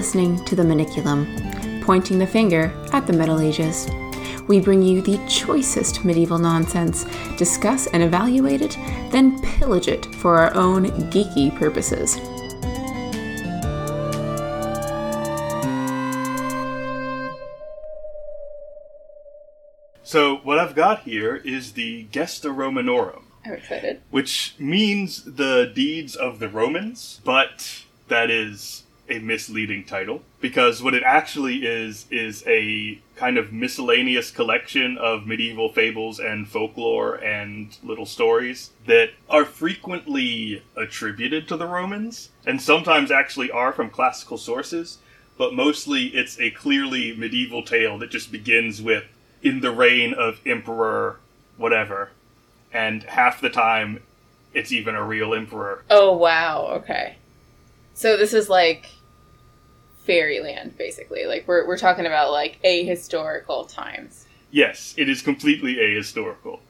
You're listening to The Maniculum, pointing the finger at the Middle Ages. We bring you the choicest medieval nonsense, discuss and evaluate it, then pillage it for our own geeky purposes. So what I've got here is the Gesta Romanorum, I'm excited. which means the deeds of the Romans, but that is a misleading title because what it actually is is a kind of miscellaneous collection of medieval fables and folklore and little stories that are frequently attributed to the Romans and sometimes actually are from classical sources, but mostly it's a clearly medieval tale that just begins with in the reign of emperor whatever and half the time it's even a real emperor Oh wow. Okay. So this is like fairyland, basically. Like we're we're talking about like ahistorical times. Yes, it is completely ahistorical.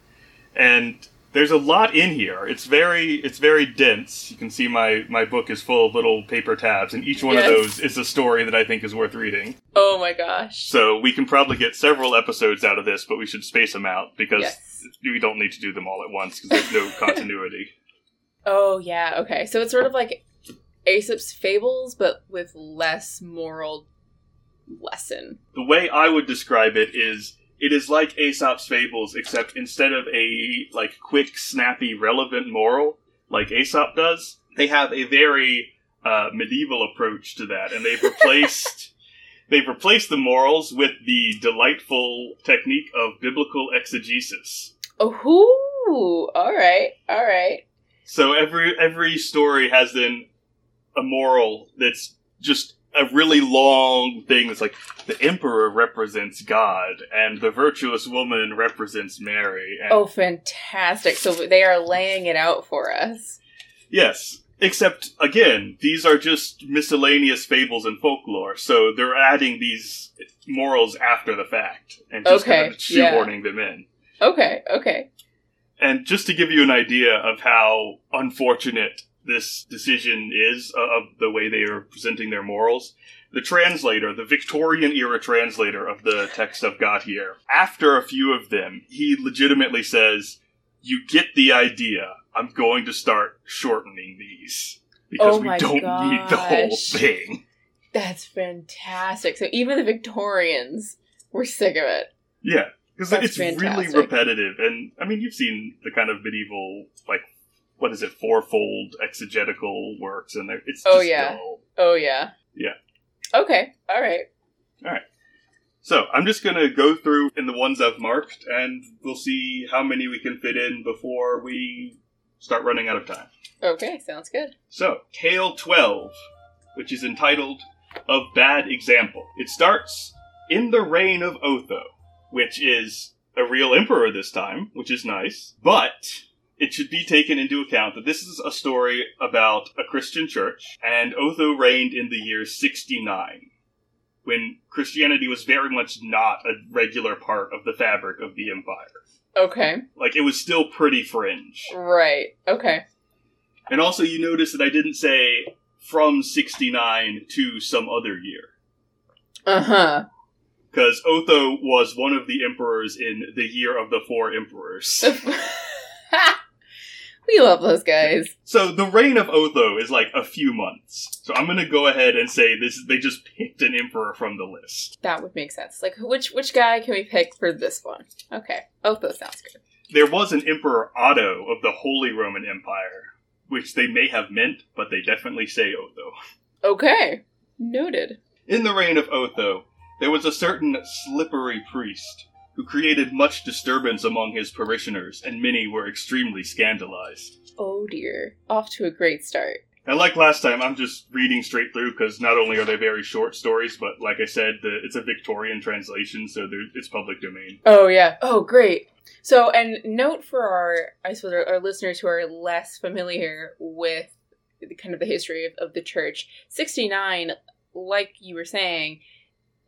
And there's a lot in here. It's very it's very dense. You can see my my book is full of little paper tabs and each one of those is a story that I think is worth reading. Oh my gosh. So we can probably get several episodes out of this, but we should space them out because Yes. we don't need to do them all at once because there's no continuity. Oh yeah. Okay. So it's sort of like Aesop's fables, but with less moral lesson. The way I would describe it is it is like Aesop's fables except instead of a like quick snappy relevant moral like Aesop does, they have a very uh, medieval approach to that and they've replaced they've replaced the morals with the delightful technique of biblical exegesis. Oh, all right, all right. So every every story has then a moral that's just a really long thing that's like the emperor represents God and the virtuous woman represents Mary. And Oh, fantastic! So they are laying it out for us. yes. Except again, these are just miscellaneous fables and folklore, so they're adding these morals after the fact and just Okay, kind of yeah. shoehorning them in. Okay, okay. And just to give you an idea of how unfortunate this decision is uh, of the way they are presenting their morals, the translator, the Victorian era translator of the text I've got here, after a few of them, he legitimately says, You get the idea. I'm going to start shortening these. Because Oh we don't need the whole thing. That's fantastic. So even the Victorians were sick of it. Yeah. Because it's really repetitive. And, I mean, you've seen the kind of medieval, like, what is it, fourfold exegetical works, and they're- it's oh, just Oh, yeah. dull. Oh yeah. Yeah. Okay. All right. So, I'm just gonna go through in the ones I've marked, and we'll see how many we can fit in before we start running out of time. Okay. Sounds good. So, Tale 12, which is entitled Of Bad Example. It starts in the reign of Otho, which is a real emperor this time, which is nice, but it should be taken into account that this is a story about a Christian church, and Otho reigned in the year 69, when Christianity was very much not a regular part of the fabric of the empire. Okay. Like, it was still pretty fringe. Right. Okay. And also, you notice that I didn't say from 69 to some other year. Uh huh. Because Otho was one of the emperors in the year of the four emperors. we love those guys. so the reign of Otho is like a few months. So I'm going to go ahead and say this they just picked an emperor from the list. That would make sense. Like, which which guy can we pick for this one? Okay. Otho sounds good. There was an Emperor Otto of the Holy Roman Empire, which they may have meant, but they definitely say Otho. Okay. Noted. In the reign of Otho, there was a certain slippery priest who created much disturbance among his parishioners, and many were extremely scandalized. Oh dear. Off to a great start. And like last time, I'm just reading straight through because not only are they very short stories, but like I said, the, it's a Victorian translation, so it's public domain. Oh yeah. Oh great. So and note for our I suppose our, our listeners who are less familiar with the, kind of the history of, of the church. Sixty nine, like you were saying,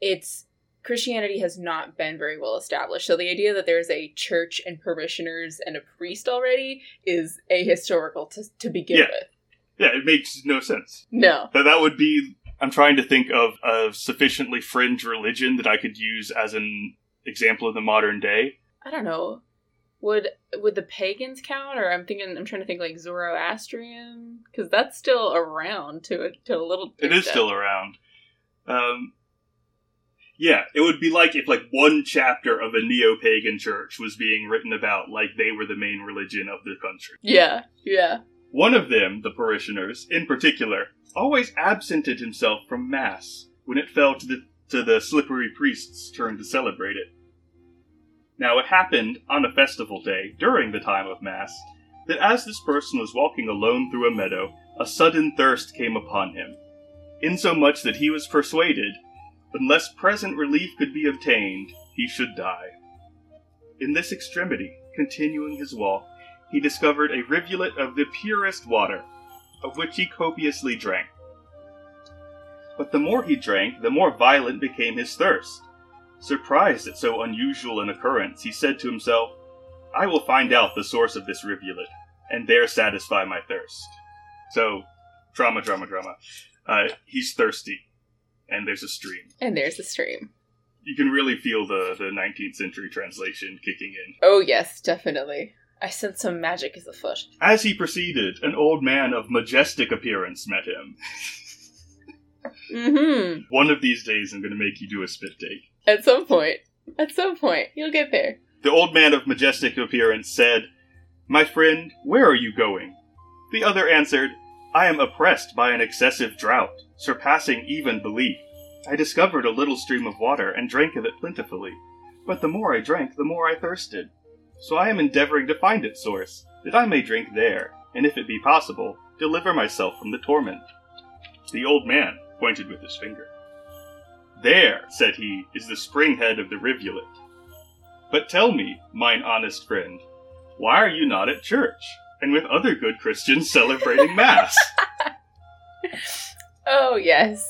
it's Christianity has not been very well established. So the idea that there's a church and parishioners and a priest already is ahistorical to to begin Yeah. with. Yeah, it makes no sense. No. That that would be I'm trying to think of a sufficiently fringe religion that I could use as an example in the modern day. I don't know. Would would the pagans count, or I'm thinking I'm trying to think like Zoroastrian because that's still around to a to a little. It is still around. Um, yeah, it would be like if like one chapter of a neo-pagan church was being written about like they were the main religion of the country. Yeah, yeah. One of them, the parishioners, in particular, always absented himself from mass when it fell to the to the slippery priest's turn to celebrate it. Now it happened on a festival day during the time of mass that as this person was walking alone through a meadow, a sudden thirst came upon him, insomuch that he was persuaded, unless present relief could be obtained, he should die. In this extremity, continuing his walk, he discovered a rivulet of the purest water, of which he copiously drank. But the more he drank, the more violent became his thirst. Surprised at so unusual an occurrence, he said to himself, I will find out the source of this rivulet, and there satisfy my thirst. So, drama, drama, drama. Uh, he's thirsty, and there's a stream. And there's a stream. You can really feel the, the 19th century translation kicking in. Oh yes, definitely. I sense some magic is afoot. As he proceeded, an old man of majestic appearance met him. Mm-hmm. One of these days, I'm going to make you do a spit take. At some point. At some point. You'll get there. The old man of majestic appearance said, My friend, where are you going? The other answered, I am oppressed by an excessive drought, surpassing even belief. I discovered a little stream of water and drank of it plentifully. But the more I drank, the more I thirsted. So I am endeavoring to find its source, that I may drink there, and if it be possible, deliver myself from the torment. The old man pointed with his finger. There, said he, is the spring head of the rivulet. But tell me, mine honest friend, why are you not at church, and with other good Christians celebrating Mass? Oh yes.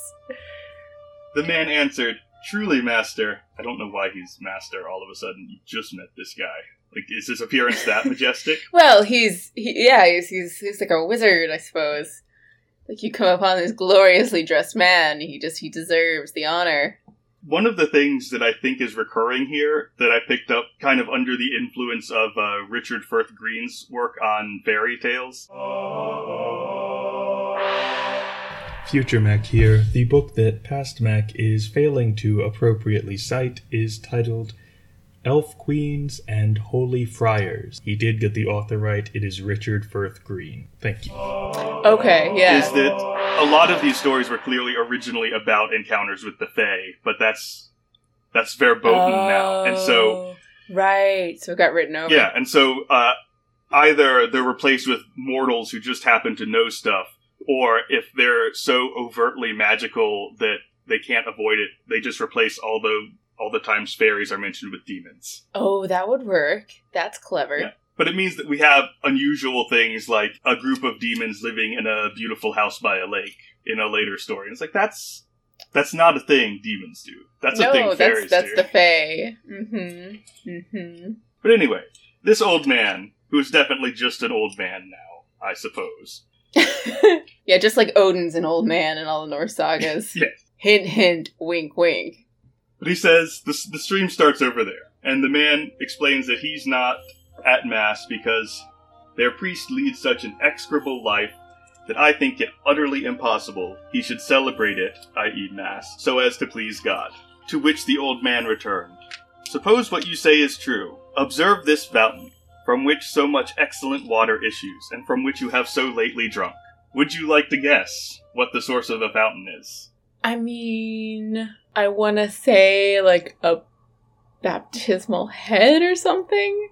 the man answered, Truly, master. I don't know why he's master all of a sudden. You just met this guy. Like, is his appearance that majestic? Well, he's he, yeah, he's, he's he's like a wizard, I suppose. Like you come upon this gloriously dressed man, he just he deserves the honor. One of the things that I think is recurring here that I picked up kind of under the influence of uh, Richard Firth Green's work on fairy tales. Future Mac here. The book that Past Mac is failing to appropriately cite is titled Elf Queens and Holy Friars. He did get the author right. It is Richard Firth Green. Thank you. Okay, yeah. Is that a lot of these stories were clearly originally about encounters with the Fae, but that's that's verboten now, and so Oh, right, so it got written over. Yeah, and so uh, either they're replaced with mortals who just happen to know stuff, or if they're so overtly magical that they can't avoid it, they just replace all the all the times fairies are mentioned with demons. Oh, that would work. That's clever. Yeah. But it means that we have unusual things like a group of demons living in a beautiful house by a lake in a later story. And it's like that's that's not a thing demons do. That's no, a thing that's fairies that's do. the Fae. Mm-hmm. Mm-hmm. But anyway, this old man, who is definitely just an old man now, I suppose. yeah, just like Odin's an old man in all the Norse sagas. Yes. Hint, hint, wink, wink. But he says the, the stream starts over there, and the man explains that he's not at Mass because their priest leads such an execrable life that I think it utterly impossible he should celebrate it, i.e., Mass, so as to please God. To which the old man returned Suppose what you say is true. Observe this fountain, from which so much excellent water issues, and from which you have so lately drunk. Would you like to guess what the source of the fountain is? I mean, I want to say like a baptismal head or something?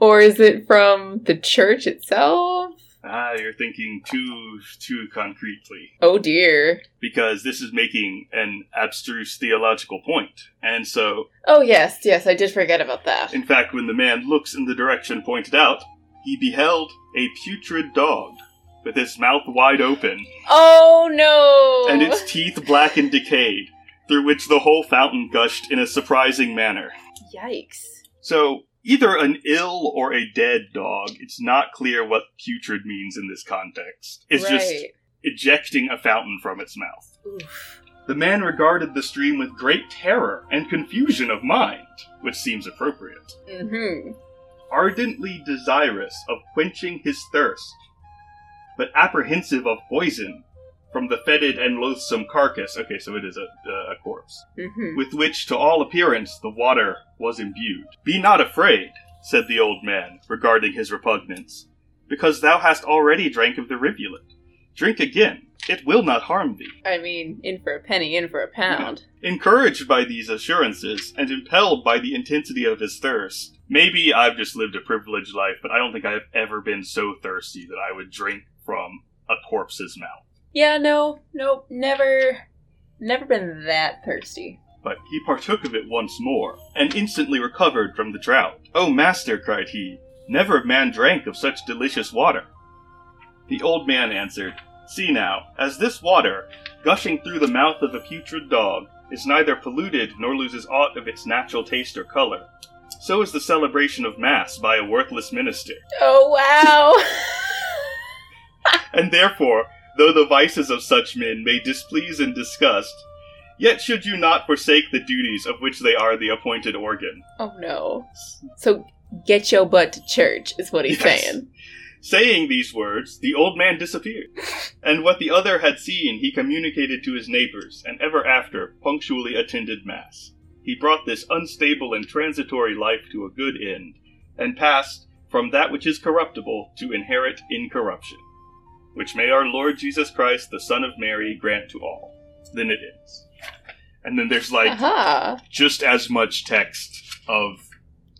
Or is it from the church itself? Ah, you're thinking too too concretely Oh dear. because this is making an abstruse theological point. And so, Oh yes, yes, I did forget about that. in fact, when the man looks in the direction pointed out, he beheld a putrid dog with its mouth wide open Oh no! and its teeth black and decayed, through which the whole fountain gushed in a surprising manner. Yikes. So, either an ill or a dead dog. It's not clear what putrid means in this context. It's right. just ejecting a fountain from its mouth. Oof. The man regarded the stream with great terror and confusion of mind, which seems appropriate. Mm-hmm. Ardently desirous of quenching his thirst, but apprehensive of poison from the fetid and loathsome carcass. Okay, so it is a, a corpse. Mm-hmm. with which to all appearance the water was imbued. Be not afraid, said the old man, regarding his repugnance, because thou hast already drank of the rivulet. Drink again, it will not harm thee. I mean, in for a penny, in for a pound. Encouraged by these assurances, and impelled by the intensity of his thirst, maybe I've just lived a privileged life, but I don't think I've ever been so thirsty that I would drink from a corpse's mouth. Yeah, no, nope, never, never been that thirsty. But he partook of it once more, and instantly recovered from the drought. Oh, master, cried he, never man drank of such delicious water. The old man answered, See now, as this water, gushing through the mouth of a putrid dog, is neither polluted nor loses aught of its natural taste or color, so is the celebration of Mass by a worthless minister. Oh wow! And therefore, though the vices of such men may displease and disgust, yet should you not forsake the duties of which they are the appointed organ. oh no. So get your butt to church is what he's Yes. saying. Saying these words, the old man disappeared, and what the other had seen he communicated to his neighbors, and ever after punctually attended Mass. He brought this unstable and transitory life to a good end, and passed from that which is corruptible to inherit incorruption. Which may our Lord Jesus Christ, the Son of Mary, grant to all. Then it ends. And then there's like Aha. just as much text of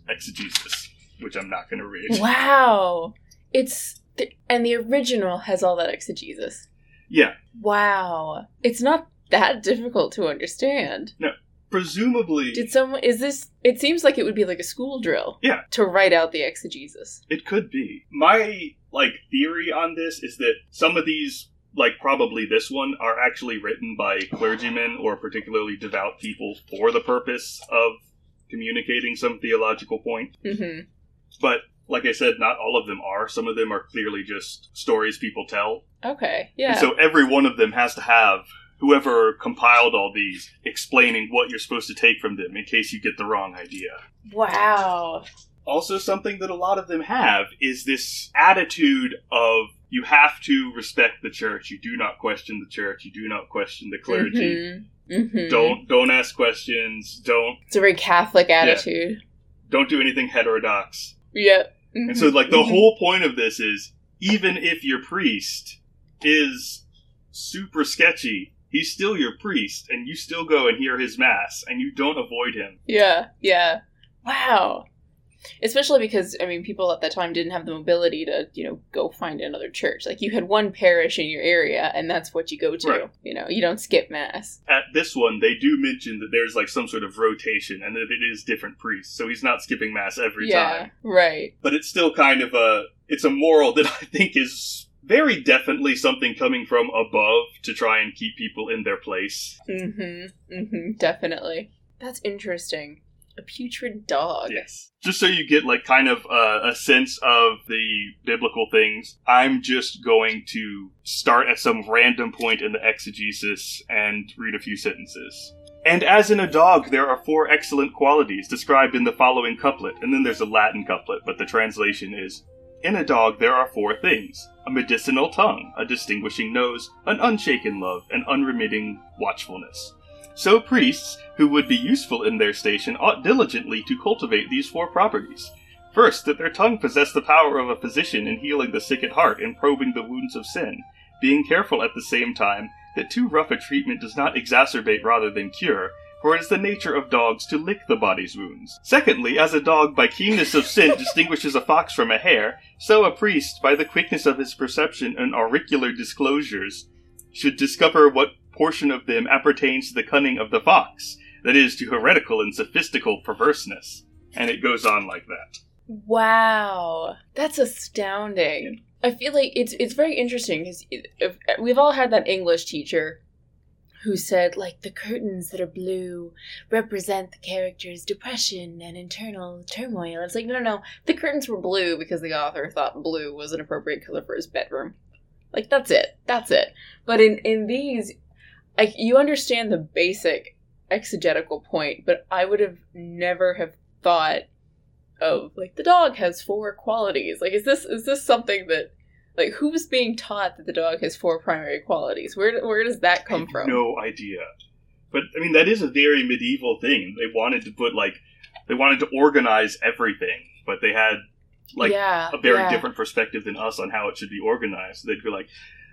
exegesis, which I'm not going to read. Wow. It's th- and the original has all that exegesis. Yeah, Wow. It's not that difficult to understand. No. Presumably Did someone is this it seems like it would be like a school drill. Yeah. To write out the exegesis. it could be. My like theory on this is that some of these like probably this one are actually written by clergymen or particularly devout people for the purpose of communicating some theological point. Mm-hmm. But like I said, not all of them are. Some of them are clearly just stories people tell. Okay. Yeah. And so every one of them has to have whoever compiled all these explaining what you're supposed to take from them in case you get the wrong idea. wow. Also, something that a lot of them have is this attitude of you have to respect the church. You do not question the church. You do not question the clergy. Mm-hmm. Mm-hmm. Don't don't ask questions. Don't It's a very Catholic attitude. don't do anything heterodox. Yep. And so, like, the Mhm. whole point of this is even if your priest is super sketchy, he's still your priest, and you still go and hear his mass, and you don't avoid him. Yeah, yeah. Wow. Especially because I mean, people at that time didn't have the mobility to, you know, go find another church. Like you had one parish in your area, and that's what you go to. Right. You know, you don't skip mass. At this one, they do mention that there's like some sort of rotation, and that it is different priests, so he's not skipping mass every yeah, time. right. But it's still kind of a it's a moral that I think is very definitely something coming from above to try and keep people in their place. Mm-hmm. Mm-hmm. Definitely. That's interesting. A putrid dog. Yes. Just so you get like kind of uh, a sense of the biblical things, I'm just going to start at some random point in the exegesis and read a few sentences. And as in a dog, there are four excellent qualities described in the following couplet, and then there's a Latin couplet, but the translation is In a dog, there are four things a medicinal tongue, a distinguishing nose, an unshaken love, and unremitting watchfulness. So priests, who would be useful in their station, ought diligently to cultivate these four properties. First, that their tongue possess the power of a physician in healing the sick at heart and probing the wounds of sin, being careful at the same time that too rough a treatment does not exacerbate rather than cure, for it is the nature of dogs to lick the body's wounds. Secondly, as a dog by keenness of scent distinguishes a fox from a hare, so a priest, by the quickness of his perception and auricular disclosures, should discover what portion of them appertains to the cunning of the fox, that is, to heretical and sophistical perverseness. And it goes on like that. Wow, that's astounding. I feel like it's it's very interesting because we've all had that English teacher who said like the curtains that are blue represent the character's depression and internal turmoil. It's like no, no, no. The curtains were blue because the author thought blue was an appropriate color for his bedroom. Like that's it. That's it. But in in these, like you understand the basic exegetical point, but I would have never have thought of like the dog has four qualities. Like is this is this something that like who's being taught that the dog has four primary qualities? Where where does that come from? No idea. But I mean, that is a very medieval thing. They wanted to put like they wanted to organize everything, but they had like yeah, a very yeah. different perspective than us on how it should be organized. They'd be like,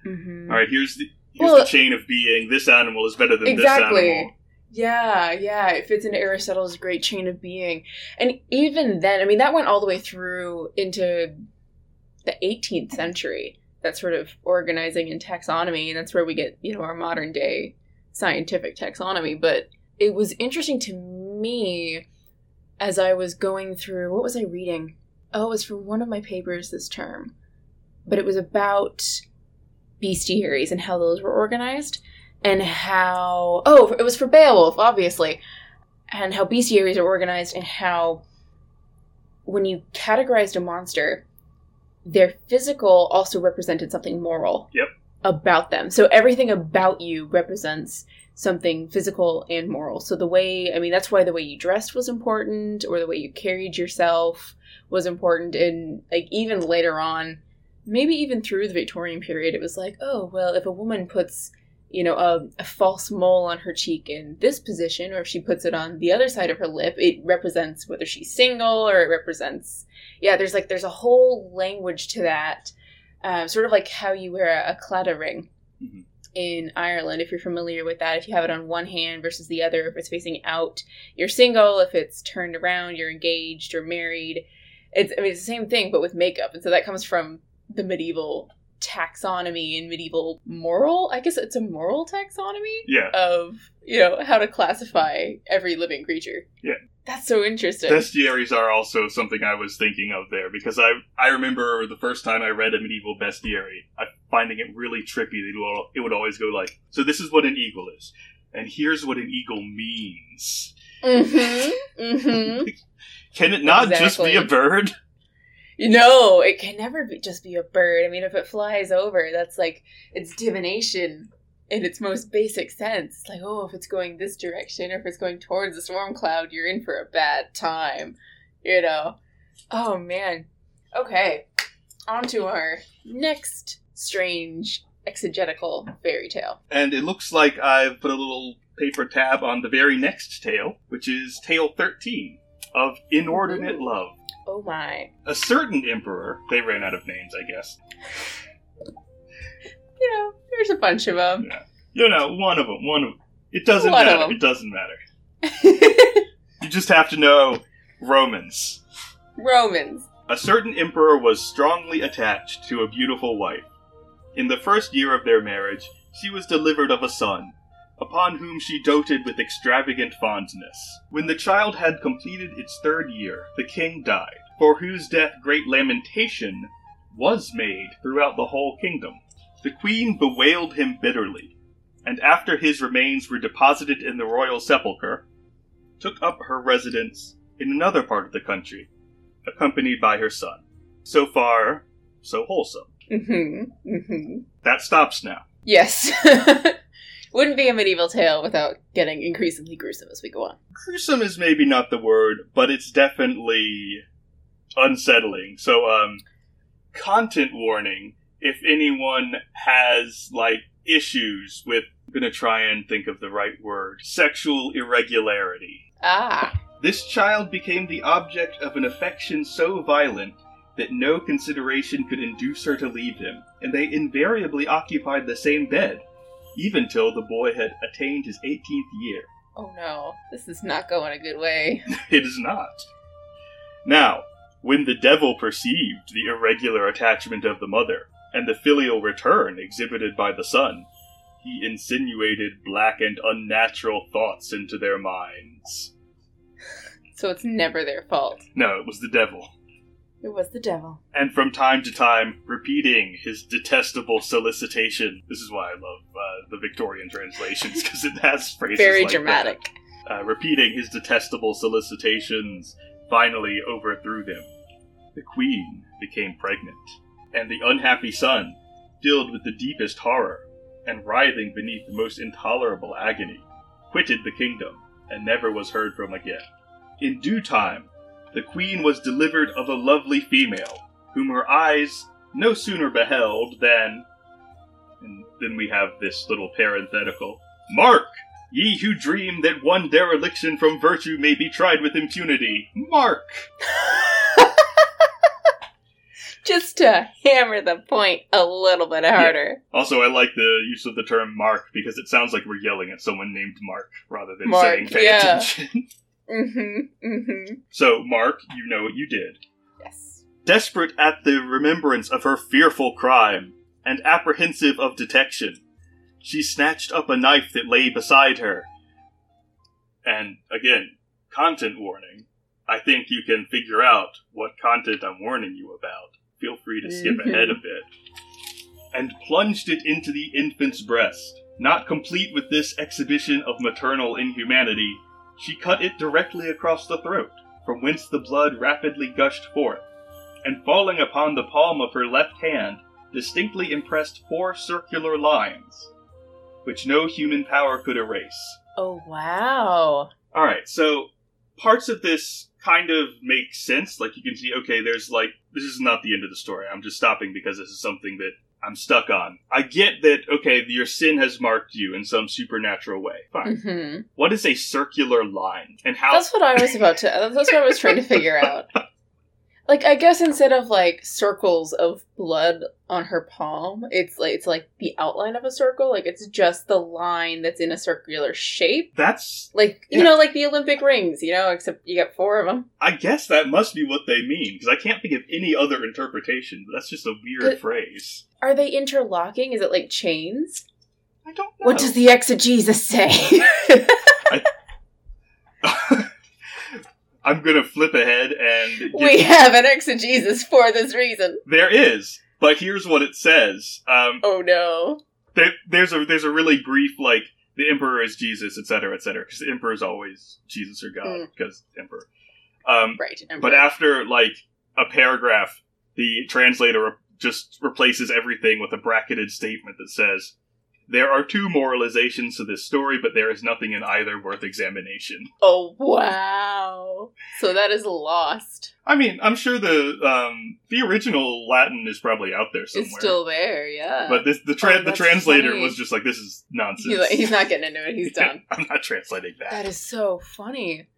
Mhm. "All right, here's the here's Well- the chain of being. This animal is better than this animal." Yeah, yeah, it fits into Aristotle's great chain of being. And even then, I mean, that went all the way through into the 18th century, that sort of organizing and taxonomy, and that's where we get, you know, our modern day scientific taxonomy. But it was interesting to me as I was going through, what was I reading? Oh, it was for one of my papers this term, but it was about bestiaries and how those were organized and how oh it was for beowulf obviously and how bestiaries are organized and how when you categorized a monster their physical also represented something moral Yep. about them. So everything about you represents something physical and moral. So the way i mean that's why the way you dressed was important or the way you carried yourself was important. And like even later on maybe even through the victorian period it was like oh well if a woman puts you know, a, a false mole on her cheek in this position, or if she puts it on the other side of her lip, it represents whether she's single or it represents, yeah, there's like, there's a whole language to that. Um, sort of like how you wear a, a claddagh ring Mhm. in Ireland, if you're familiar with that. If you have it on one hand versus the other, if it's facing out, you're single. If it's turned around, you're engaged or married. It's, I mean, it's the same thing, but with makeup. And so that comes from the medieval taxonomy and medieval moral i guess it's a moral taxonomy Yeah, of you know how to classify every living creature Yeah. that's so interesting bestiaries are also something I was thinking of there because I I remember the first time I read a medieval bestiary, I finding it really trippy. That it would, it would always go like, "So this is what an eagle is, and here's what an eagle means." mm-hmm mm-hmm Can it not just be a Exactly. No it can never be just be a bird. I mean if it flies over that's like it's divination in its most basic sense. It's like oh if it's going this direction or if it's going towards the storm cloud you're in for a bad time you know? Oh man. Okay on to our next strange exegetical fairy tale. And it looks like I've put a little paper tab on the very next tale, which is tale 13 of Inordinate Ooh. Love. Oh my A certain emperor, they ran out of names, I guess. you know there's a bunch of them You know, one of them, one of them. It doesn't One matter. It doesn't matter. You just have to know Romans. romans A certain emperor was strongly attached to a beautiful wife. In the first year of their marriage, she was delivered of a son, upon whom she doted with extravagant fondness. When the child had completed its third year, the king died, for whose death great lamentation was made throughout the whole kingdom. The queen bewailed him bitterly, and after his remains were deposited in the royal sepulchre, took up her residence in another part of the country, accompanied by her son. So far, so wholesome. mm-hmm mm-hmm That stops now. Yes. Wouldn't be a medieval tale without getting increasingly gruesome as we go on. Gruesome is maybe not the word, but it's definitely unsettling. So, um, content warning if anyone has, like, issues with, I'm gonna try and think of the right word, sexual irregularity. Ah. This child became the object of an affection so violent that no consideration could induce her to leave him, and they invariably occupied the same bed, even till the boy had attained his 18th year. Oh no. This is not going a good way. It is not. Now, when the devil perceived the irregular attachment of the mother, and the filial return exhibited by the son, he insinuated black and unnatural thoughts into their minds. So it's never their fault. No, it was the devil. It was the devil. and from time to time repeating his detestable solicitation. This is why I love uh, the Victorian translations because it has phrases Very like dramatic. Uh, repeating his detestable solicitations, finally overthrew them. The queen became pregnant, and the unhappy son filled with the deepest horror, and writhing beneath the most intolerable agony, quitted the kingdom, and never was heard from again. In due time, the queen was delivered of a lovely female, whom her eyes no sooner beheld than. And then we have this little parenthetical Mark! Ye who dream that one dereliction from virtue may be tried with impunity, mark! Just to hammer the point a little bit harder. Also, I like the use of the term mark because it sounds like we're yelling at someone named Mark rather than Mark, saying pay yeah. attention. Mm-hmm. Mm-hmm. so, Mark, you know what you did. Yes. Desperate at the remembrance of her fearful crime, and apprehensive of detection, she snatched up a knife that lay beside her. And again, content warning. I think you can figure out what content I'm warning you about. Feel free to skip Mhm. ahead a bit. And plunged it into the infant's breast. Not complete with this exhibition of maternal inhumanity, she cut it directly across the throat, from whence the blood rapidly gushed forth, and falling upon the palm of her left hand, distinctly impressed four circular lines, which no human power could erase. Oh wow. Alright, so parts of this kind of make sense. Like you can see, okay, there's like, this is not the end of the story. I'm just stopping because this is something that I'm stuck on. I get that, okay, your sin has marked you in some supernatural way. Fine. hmm What is a circular line? And how. That's what I was about to. That's what I was trying to figure out. Like, I guess instead of like circles of blood on her palm, it's like it's like the outline of a circle. Like it's just the line that's in a circular shape. That's. Like you Yeah. know, like the Olympic rings. You know, except you got four of them. I guess that must be what they mean, because I can't think of any other interpretation, that's just a weird But- phrase. Are they interlocking? Is it like chains? I don't know. What does the exegesis say? I'm gonna flip ahead and. we have an exegesis for this reason. There is, but here's what it says. Um, Oh no. there, there's a there's a really brief like the emperor is Jesus, etc., etc. Because the emperor is always Jesus or God, Mm. because emperor. Um, Right. I'm but after like a paragraph, the translator just replaces everything with a bracketed statement that says, "There are two moralizations to this story, but there is nothing in either worth examination." Oh wow! So that is lost. I mean, I'm sure the um, the original Latin is probably out there somewhere. It's still there, yeah. but this, the tra- Oh, the translator funny. was just like, "This is nonsense." Like, he's not getting into it. He's done. I'm not translating that. That is so funny.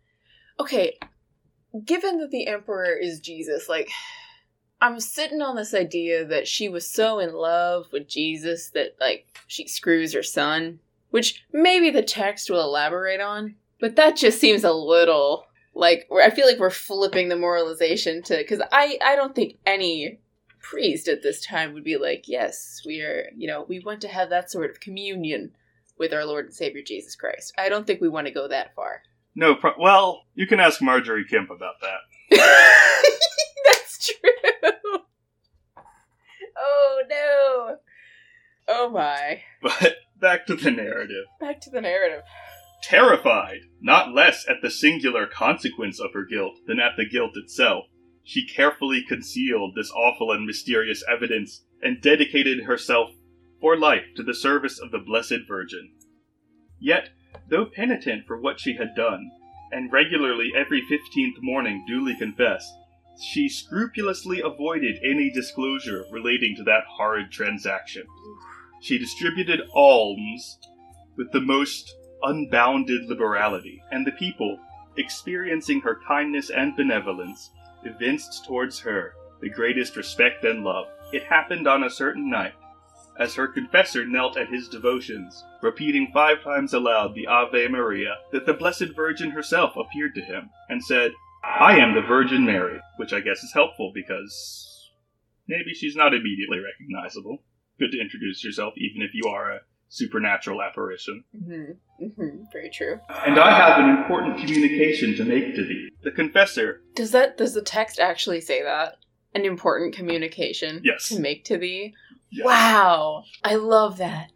Okay, given that the emperor is Jesus, like I'm sitting on this idea that she was so in love with Jesus that like she screws her son, which maybe the text will elaborate on, but that just seems a little like I feel like we're flipping the moralization to because I I don't think any priest at this time would be like yes we are you know we want to have that sort of communion with our Lord and Savior Jesus Christ. I don't think we want to go that far. No, pro- well, you can ask Margery Kempe about that. True. Oh no. Oh my. But back to the narrative. Back to the narrative. Terrified, not less at the singular consequence of her guilt than at the guilt itself, she carefully concealed this awful and mysterious evidence and dedicated herself for life to the service of the Blessed Virgin. Yet, though penitent for what she had done, and regularly every fifteenth morning duly confessed, she scrupulously avoided any disclosure relating to that horrid transaction. She distributed alms with the most unbounded liberality, and the people, experiencing her kindness and benevolence, evinced towards her the greatest respect and love. It happened on a certain night, as her confessor knelt at his devotions, repeating five times aloud the Ave Maria, that the Blessed Virgin herself appeared to him and said, I am the Virgin Mary, which I guess is helpful because maybe she's not immediately recognizable. Good to introduce yourself, even if you are a supernatural apparition. Mm-hmm. Mm-hmm. Very true. And I have an important communication to make to thee. The confessor, Does that does the text actually say that? An important communication Yes. to make to thee? Yes. Wow. I love that.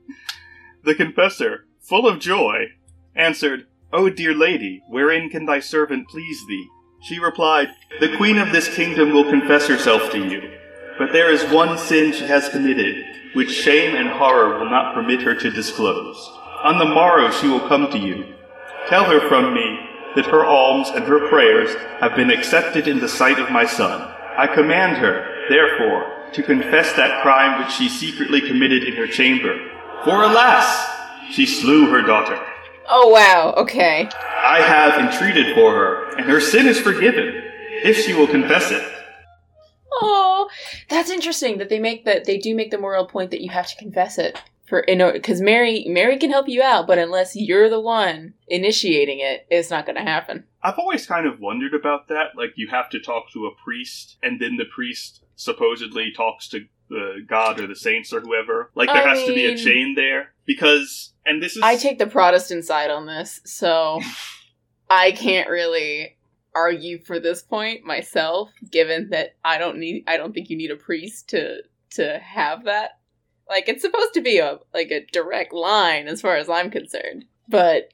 the confessor, full of joy, answered, O dear lady, wherein can thy servant please thee? She replied, The queen of this kingdom will confess herself to you. But there is one sin she has committed, which shame and horror will not permit her to disclose. On the morrow she will come to you. Tell her from me that her alms and her prayers have been accepted in the sight of my son. I command her, therefore, to confess that crime which she secretly committed in her chamber. For alas, she slew her daughter. Oh wow. Okay. I have entreated for her, and her sin is forgiven, if she will confess it. Oh, that's interesting that they make that they do make the moral point that you have to confess it for in order because Mary Mary can help you out, but unless you're the one initiating it, it's not going to happen. I've always kind of wondered about that. Like, you have to talk to a priest, and then the priest supposedly talks to the god or the saints or whoever. Like, there I has to be a mean- chain there. Because, and this is. I take the Protestant side on this, so I can't really argue for this point myself, given that I don't need I don't think you need a priest to to have that. Like it's supposed to be a like a direct line as far as I'm concerned. But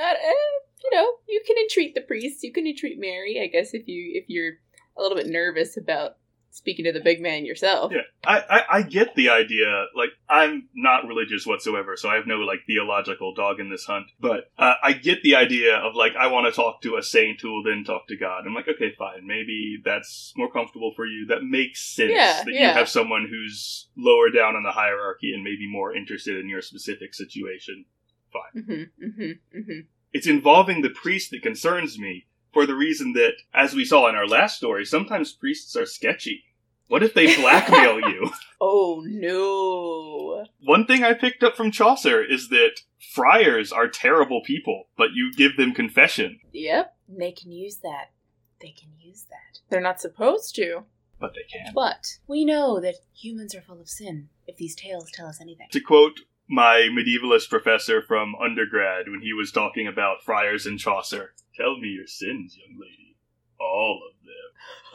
uh, you know, you can entreat the priest, you can entreat Mary, I guess if you if you're a little bit nervous about speaking to the big man yourself. Yeah, I, I, I get the idea. Like, I'm not religious whatsoever, so I have no, like, theological dog in this hunt. But uh, I get the idea of, like, I want to talk to a saint who will then talk to God. I'm like, okay, fine. Maybe that's more comfortable for you. That makes sense. Yeah, that yeah. you have someone who's lower down in the hierarchy and maybe more interested in your specific situation. Fine. Mm-hmm, mm-hmm, mm-hmm. It's involving the priest that concerns me for the reason that, as we saw in our last story, sometimes priests are sketchy. What if they blackmail you? Oh no. One thing I picked up from Chaucer is that friars are terrible people, but you give them confession, Yep. They can use that. They can use that. They're not supposed to. but they can. But We know that humans are full of sin, if these tales tell us anything. To quote my medievalist professor from undergrad when he was talking about friars in Chaucer, tell me your sins, young lady. All of them.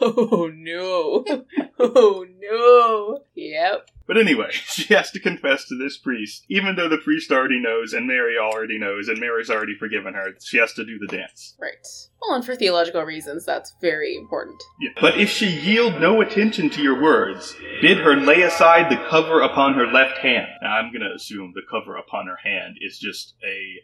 Oh no. oh no. Yep. But anyway, she has to confess to this priest, even though the priest already knows, and Mary already knows, and Mary's already forgiven her. She has to do the dance. Right. Well, and for theological reasons, that's very important. Yeah. But if she yield no attention to your words, bid her lay aside the cover upon her left hand. Now, I'm gonna assume the cover upon her hand is just a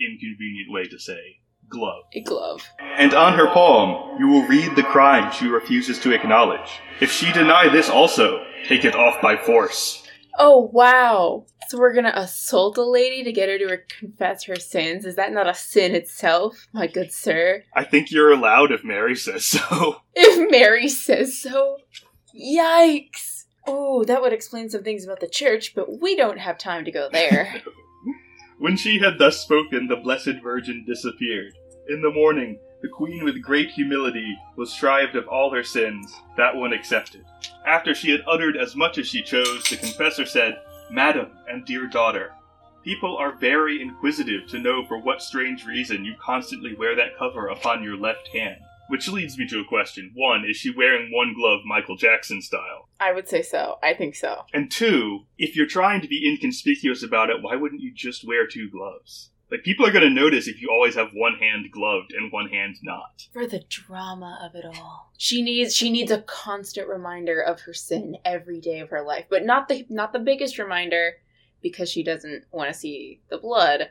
inconvenient way to say glove. A glove. And on her palm, you will read the crime she refuses to acknowledge. If she deny this also, take it off by force. Oh wow. So we're gonna assault a lady to get her to confess her sins? Is that not a sin itself, my good sir? I think you're allowed if Mary says so. If Mary says so. Yikes. Oh, that would explain some things about the church, but we don't have time to go there. When she had thus spoken, the Blessed Virgin disappeared. In the morning, the queen with great humility was shrived of all her sins, that one excepted. After she had uttered as much as she chose, the confessor said, Madam and dear daughter, people are very inquisitive to know for what strange reason you constantly wear that cover upon your left hand. Which leads me to a question. One, is she wearing one glove Michael Jackson style? I would say so. I think so. And two, if you're trying to be inconspicuous about it, why wouldn't you just wear two gloves? Like, people are gonna notice if you always have one hand gloved and one hand not. For the drama of it all. She needs she needs a constant reminder of her sin every day of her life, but not the not the biggest reminder because she doesn't want to see the blood,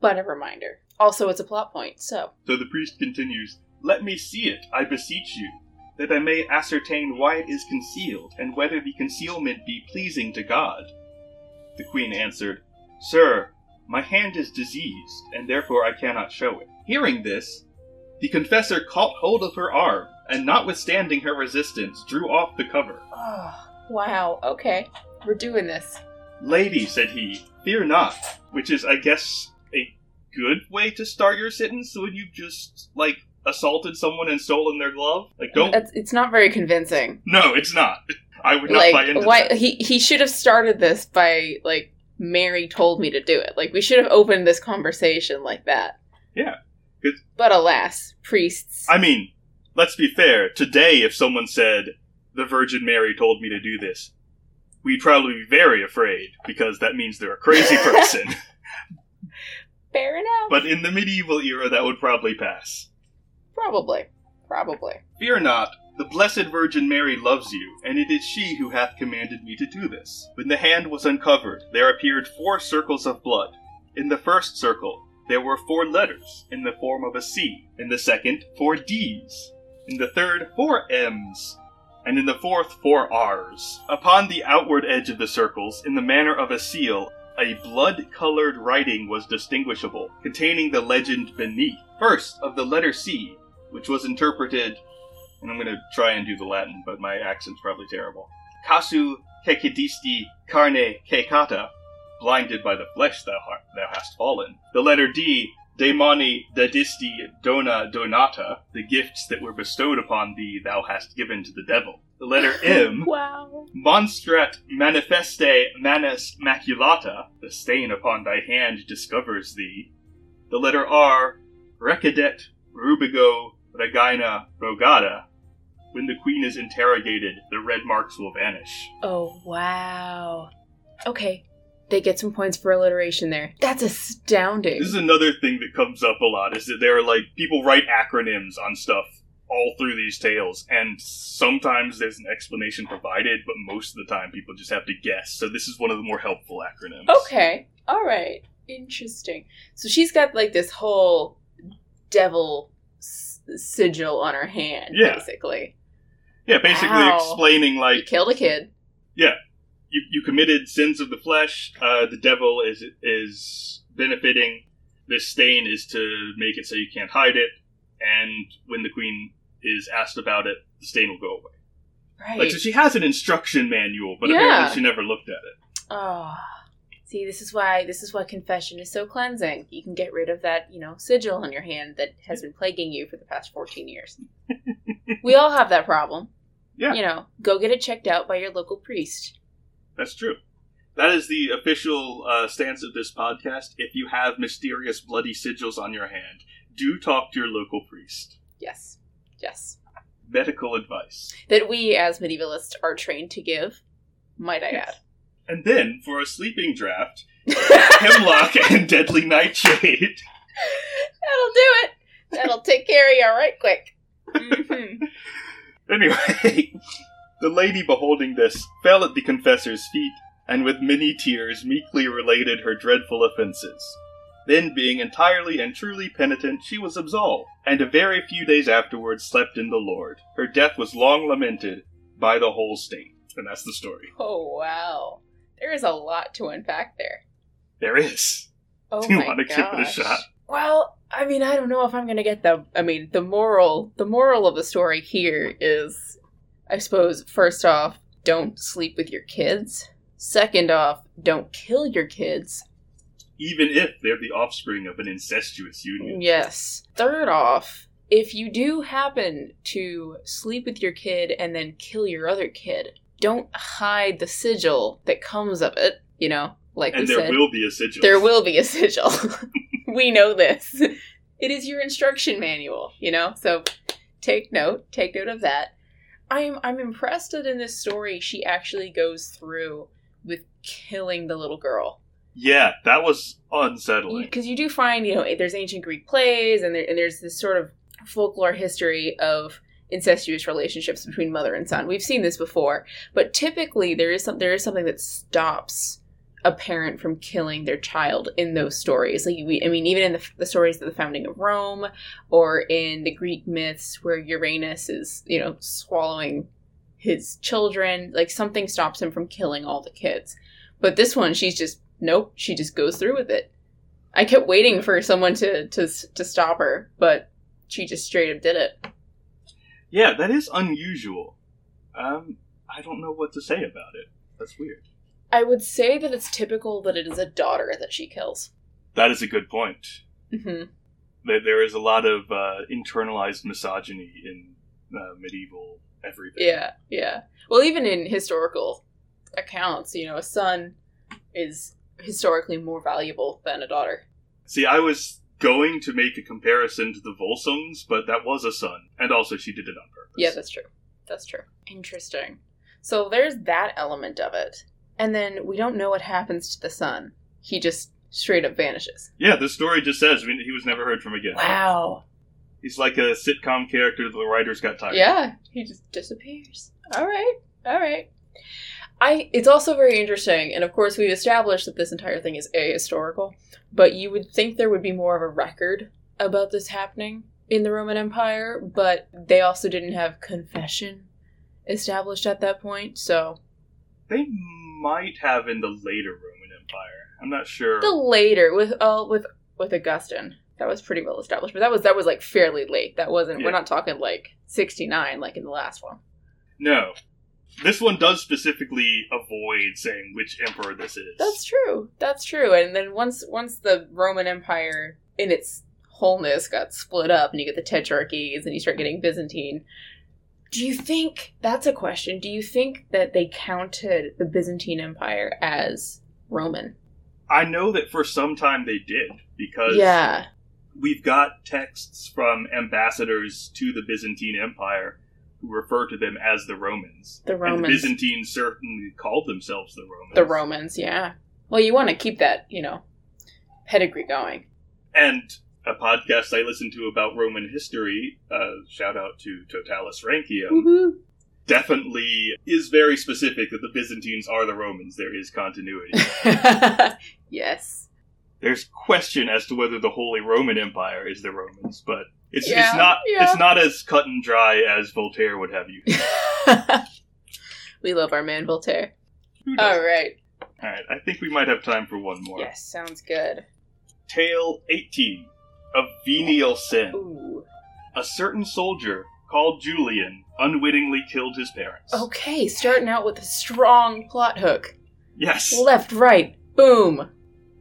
but a reminder. Also, it's a plot point, so So the priest continues, Let me see it, I beseech you, that I may ascertain why it is concealed, and whether the concealment be pleasing to God. The queen answered, Sir, my hand is diseased, and therefore I cannot show it. Hearing this, the confessor caught hold of her arm, and notwithstanding her resistance, drew off the cover. oh, wow. Okay, we're doing this. Lady, said he, fear not. Which is, I guess, a good way to start your sentence when you've just, like, assaulted someone and stolen their glove. Like, don't. That's, it's not very convincing. No, it's not. I would not buy Like, into why that. he he should have started this by like Mary told me to do it. Like we should have opened this conversation like that. Yeah. But alas, priests. I mean, let's be fair. Today, if someone said, the Virgin Mary told me to do this, we'd probably be very afraid, because that means they're a crazy person. Fair enough. but in the medieval era, that would probably pass. Probably. Probably. Fear not, The Blessed Virgin Mary loves you, and it is she who hath commanded me to do this. When the hand was uncovered, there appeared four circles of blood. In the first circle, there were four letters in the form of a C. In the second, four D's. In the third, four M's. And in the fourth, four R's. Upon the outward edge of the circles, in the manner of a seal, a blood colored writing was distinguishable, containing the legend beneath. First, of the letter C, which was interpreted, and I'm going to try and do the Latin, but my accent's probably terrible. Casu kekedisti carne kekata, blinded by the flesh thou, har- thou hast fallen. The letter D, demoni dedisti dona donata, the gifts that were bestowed upon thee thou hast given to the devil. The letter M, Wow. Monstrat manifeste manus maculata, the stain upon thy hand discovers thee. The letter R, recadet rubigo regina rogata. When the queen is interrogated, the red marks will vanish. Oh, wow. Okay. They get some points for alliteration there. That's astounding. This is another thing that comes up a lot is that there are like people write acronyms on stuff all through these tales, and sometimes there's an explanation provided, but most of the time people just have to guess. So this is one of the more helpful acronyms. Okay. All right. Interesting. So she's got like this whole devil sigil on her hand, Yeah. basically. Yeah, basically explaining You like killed a kid. Yeah, you, you committed sins of the flesh. Uh, the devil is is benefiting. This stain is to make it so you can't hide it. And when the queen is asked about it, the stain will go away. Right. Like so, she has an instruction manual, but Yeah. apparently she never looked at it. Oh. See, this is why this is why confession is so cleansing. You can get rid of that, you know, sigil on your hand that has been plaguing you for the past 14 years. we all have that problem. Yeah. You know, go get it checked out by your local priest. That's true. That is the official uh, stance of this podcast. If you have mysterious bloody sigils on your hand, do talk to your local priest. Yes. Yes. Medical advice. That we as medievalists are trained to give, might I Yes. And then, for a sleeping draft. Hemlock and Deadly Nightshade. That'll do it. That'll take care of you right quick. Mhm. Anyway, the lady beholding this fell at the confessor's feet, and with many tears meekly related her dreadful offences. Then, being entirely and truly penitent, she was absolved, and a very few days afterwards slept in the Lord. Her death was long lamented by the whole state. And that's the story. Oh wow. There is a lot to unpack there. There is. Oh Do you my want to give it a gosh. shot? Well, I mean, I don't know if I'm gonna get the. I mean, the moral. The moral of the story here is, I suppose, first off, don't sleep with your kids. Second off, don't kill your kids. Even if they're the offspring of an incestuous union. Yes. Third off, if you do happen to sleep with your kid and then kill your other kid, don't hide the sigil that comes of it. You know, like And there said. will be a sigil. There will be a sigil. we know this. It is your instruction manual, you know? So take note, take note of that. I'm I'm impressed that in this story she actually goes through with killing the little girl. Yeah, that was unsettling. Because you do find, you know, there's ancient Greek plays and, there, and there's this sort of folklore history of incestuous relationships between mother and son. We've seen this before, but typically there is some there is something that stops a parent from killing their child in those stories. Like we, I mean, even in the, the stories of the founding of Rome, or in the Greek myths where Uranus is, you know, swallowing his children, like something stops him from killing all the kids. But this one, she's just nope. She just goes through with it. I kept waiting for someone to to to stop her, but she just straight up did it. Yeah, that is unusual. Um, I don't know what to say about it. That's weird. I would say that it's typical that it is a daughter that she kills. That is a good point. hmm There, there is a lot of uh, internalized misogyny in uh, medieval everything. Yeah, yeah. Well, even in historical accounts, you know, a son is historically more valuable than a daughter. See, I was going to make a comparison to the Volsungs, but that was a son, and also she did it on purpose. Yeah, that's true. That's true. Interesting. So there's that element of it. And then we don't know what happens to the son. He just straight up vanishes. yeah. The story just says I mean, he was never heard from again. Wow. He's like a sitcom character that the writers got tired. Yeah, he just disappears. All right, all right. I. It's also very interesting, and of course, we've established that this entire thing is ahistorical. But you would think there would be more of a record about this happening in the Roman Empire, but they also didn't have confession established at that point. So They might have in the later Roman Empire. I'm not sure. the later with uh, with with Augustine, that was pretty well established. But that was that was like fairly late. That wasn't. Yeah. We're not talking like sixty nine like in the last one. No. This one does specifically avoid saying which emperor this is. That's true. That's true. And then once once the Roman Empire in its wholeness got split up and you get the tetrarchies and you start getting Byzantine, do you think that's a question? Do you think that they counted the Byzantine Empire as Roman? I know that for some time they did because Yeah. we've got texts from ambassadors to the Byzantine Empire refer to them as the Romans. The And the Romans. Byzantines certainly called themselves the Romans. The Romans, yeah. Well, you want to keep that, you know, pedigree going. And a podcast I listened to about Roman history, uh, shout out to Totalus Rankium, Woohoo. definitely is very specific that the Byzantines are the Romans. There is continuity. yes. There's question as to whether the Holy Roman Empire is the Romans, but it's Yeah, it's not yeah. it's not as cut and dry as Voltaire would have you. we love our man Voltaire. All right. All right, I think we might have time for one more. Yes, sounds good. Tale 18 of Venial Sin. Ooh. A certain soldier called Julian unwittingly killed his parents. Okay, starting out with a strong plot hook. Yes. Left, right, boom.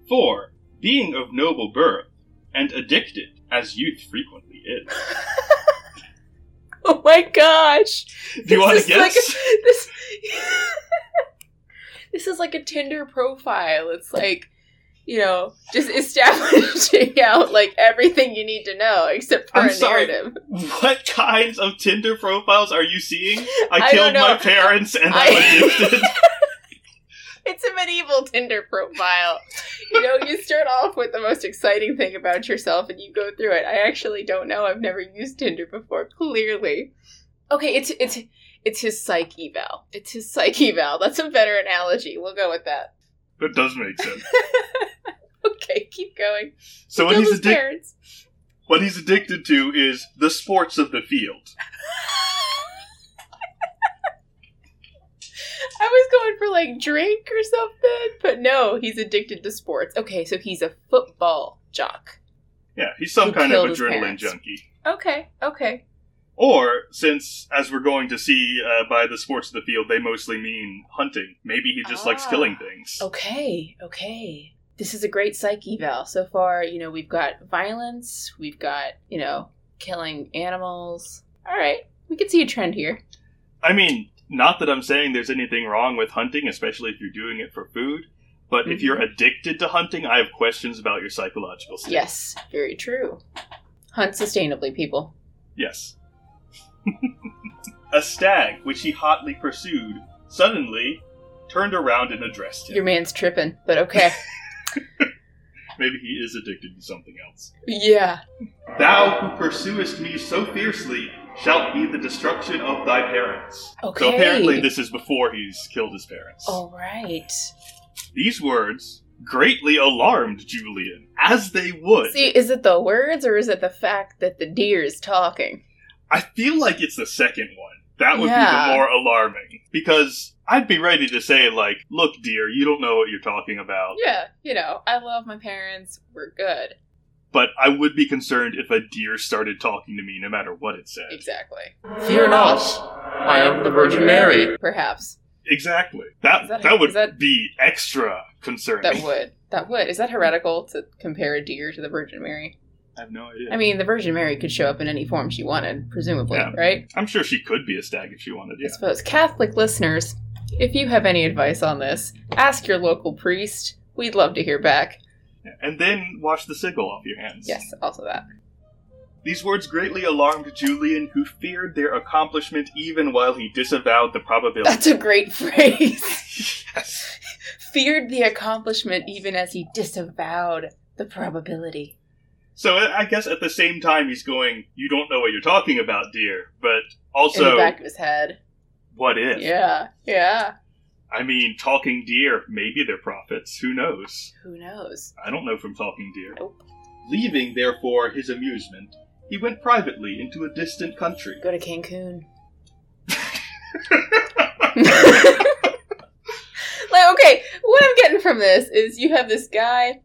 4. being of noble birth, and addicted, as youth frequently is. oh my gosh. Do you want to is like guess? a- this, this is like a Tinder profile. It's like, you know, just establishing out like everything you need to know except for I'm a sorry. narrative. What kinds of Tinder profiles are you seeing? I, I killed my parents and I- I'm addicted. It's a medieval Tinder profile. You know, you start off with the most exciting thing about yourself and you go through it. I actually don't know. I've never used Tinder before, clearly. Okay, it's it's it's his psych eval. It's his psych eval. That's a better analogy. We'll go with that. that does make sense. Okay, keep going. So what Kill he's addicted what he's addicted to is the sports of the field. I was going for like drink or something, but no, he's addicted to sports. Okay, so he's a football jock. Yeah, he's some kind of adrenaline junkie. Okay, okay. Or, since, as we're going to see uh, by the sports of the field, they mostly mean hunting. Maybe he just likes Ah. killing things. Okay, okay. This is a great psyche eval. So far, you know, we've got violence, we've got, you know, killing animals. All right, we can see a trend here. I mean, not that I'm saying there's anything wrong with hunting, especially if you're doing it for food. But if Mhm. you're addicted to hunting, I have questions about your psychological state. Yes, very true. Hunt sustainably, people. Yes. a stag, which he hotly pursued, suddenly turned around and addressed him. Your man's tripping, but okay. Maybe he is addicted to something else. yeah. Thou who pursuest me so fiercely shalt be the destruction of thy parents. Okay. So apparently, this is before he's killed his parents. All right. These words greatly alarmed Julian, as they would. See, is it the words or is it the fact that the deer is talking? I feel like it's the second one. That would be the more alarming. Because I'd be ready to say, like, look, dear, you don't know what you're talking about. Yeah, you know, I love my parents. We're good. But I would be concerned if a deer started talking to me no matter what it said. Exactly. Fear not, I am the Virgin Mary. Perhaps. Exactly. That Is that- that, would that- be extra concerning. That would. That would. Is that heretical to compare a deer to the Virgin Mary? I have no idea. I mean, the Virgin Mary could show up in any form she wanted, presumably, Yeah. right? I'm sure she could be a stag if she wanted. I suppose. Catholic listeners, if you have any advice on this, ask your local priest. We'd love to hear back. And then wash the sigil off your hands. Yes, also that. These words greatly alarmed Julian, who feared their accomplishment even while he disavowed the probability. That's a great phrase. yes. Feared the accomplishment even as he disavowed the probability. So I guess at the same time he's going, you don't know what you're talking about, dear. But also in the also, back of his head. what if? Yeah, yeah. I mean, talking deer, maybe they're prophets. Who knows? Who knows? I don't know from talking deer. Nope. Leaving, therefore, his amusement, he went privately into a distant country. Go to Cancun. like, okay, what I'm getting from this is you have this guy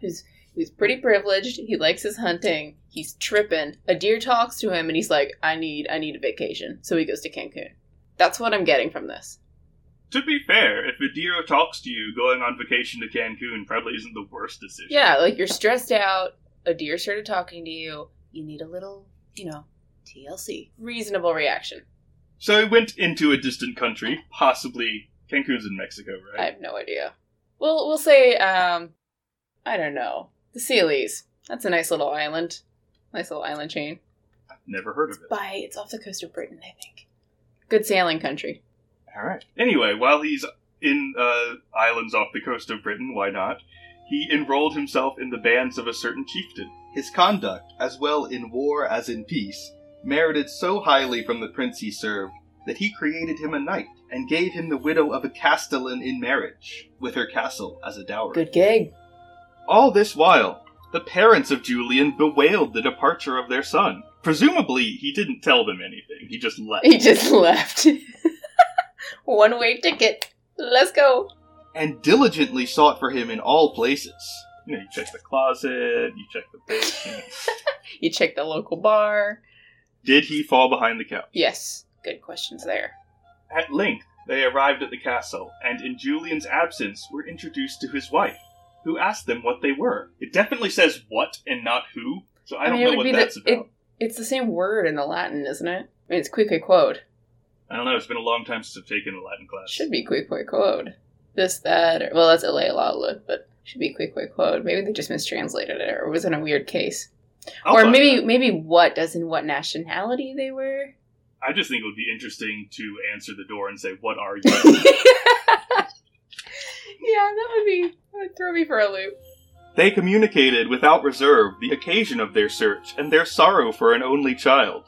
who's who's pretty privileged. He likes his hunting. He's tripping. A deer talks to him, and he's like, "I need, I need a vacation." So he goes to Cancun. That's what I'm getting from this. To be fair, if a deer talks to you, going on vacation to Cancun probably isn't the worst decision. Yeah, like you're stressed out. A deer started talking to you. You need a little, you know, TLC. Reasonable reaction. So he went into a distant country, possibly Cancun's in Mexico, right? I have no idea. We'll we'll say, um, I don't know, the Scilly's. That's a nice little island. Nice little island chain. I've never heard of it. By it's off the coast of Britain, I think. Good sailing country. All right. Anyway, while he's in uh, islands off the coast of Britain, why not? He enrolled himself in the bands of a certain chieftain. His conduct, as well in war as in peace, merited so highly from the prince he served that he created him a knight and gave him the widow of a castellan in marriage, with her castle as a dowry. Good gig. All this while, the parents of Julian bewailed the departure of their son. Presumably, he didn't tell them anything. He just left. He just left. One way ticket. Let's go. and diligently sought for him in all places. You know, you check the closet, you check the basement. You check the local bar. Did he fall behind the couch? Yes. Good questions there. At length, they arrived at the castle, and in Julian's absence were introduced to his wife, who asked them what they were. It definitely says what and not who, so I, don't mean, know what that's the, about. It, it's the same word in the Latin, isn't it? I mean, it's quique quod. I don't know, it's been a long time since I've taken a Latin class. Should be quique quod. This, that, or, well, that's L.A. Alealala, but should be quique quod. Maybe they just mistranslated it, or it was in a weird case. I'll or maybe out. maybe what does in what nationality they were. I just think it would be interesting to answer the door and say, What are you? yeah, that would be that would throw me for a loop. They communicated without reserve the occasion of their search and their sorrow for an only child,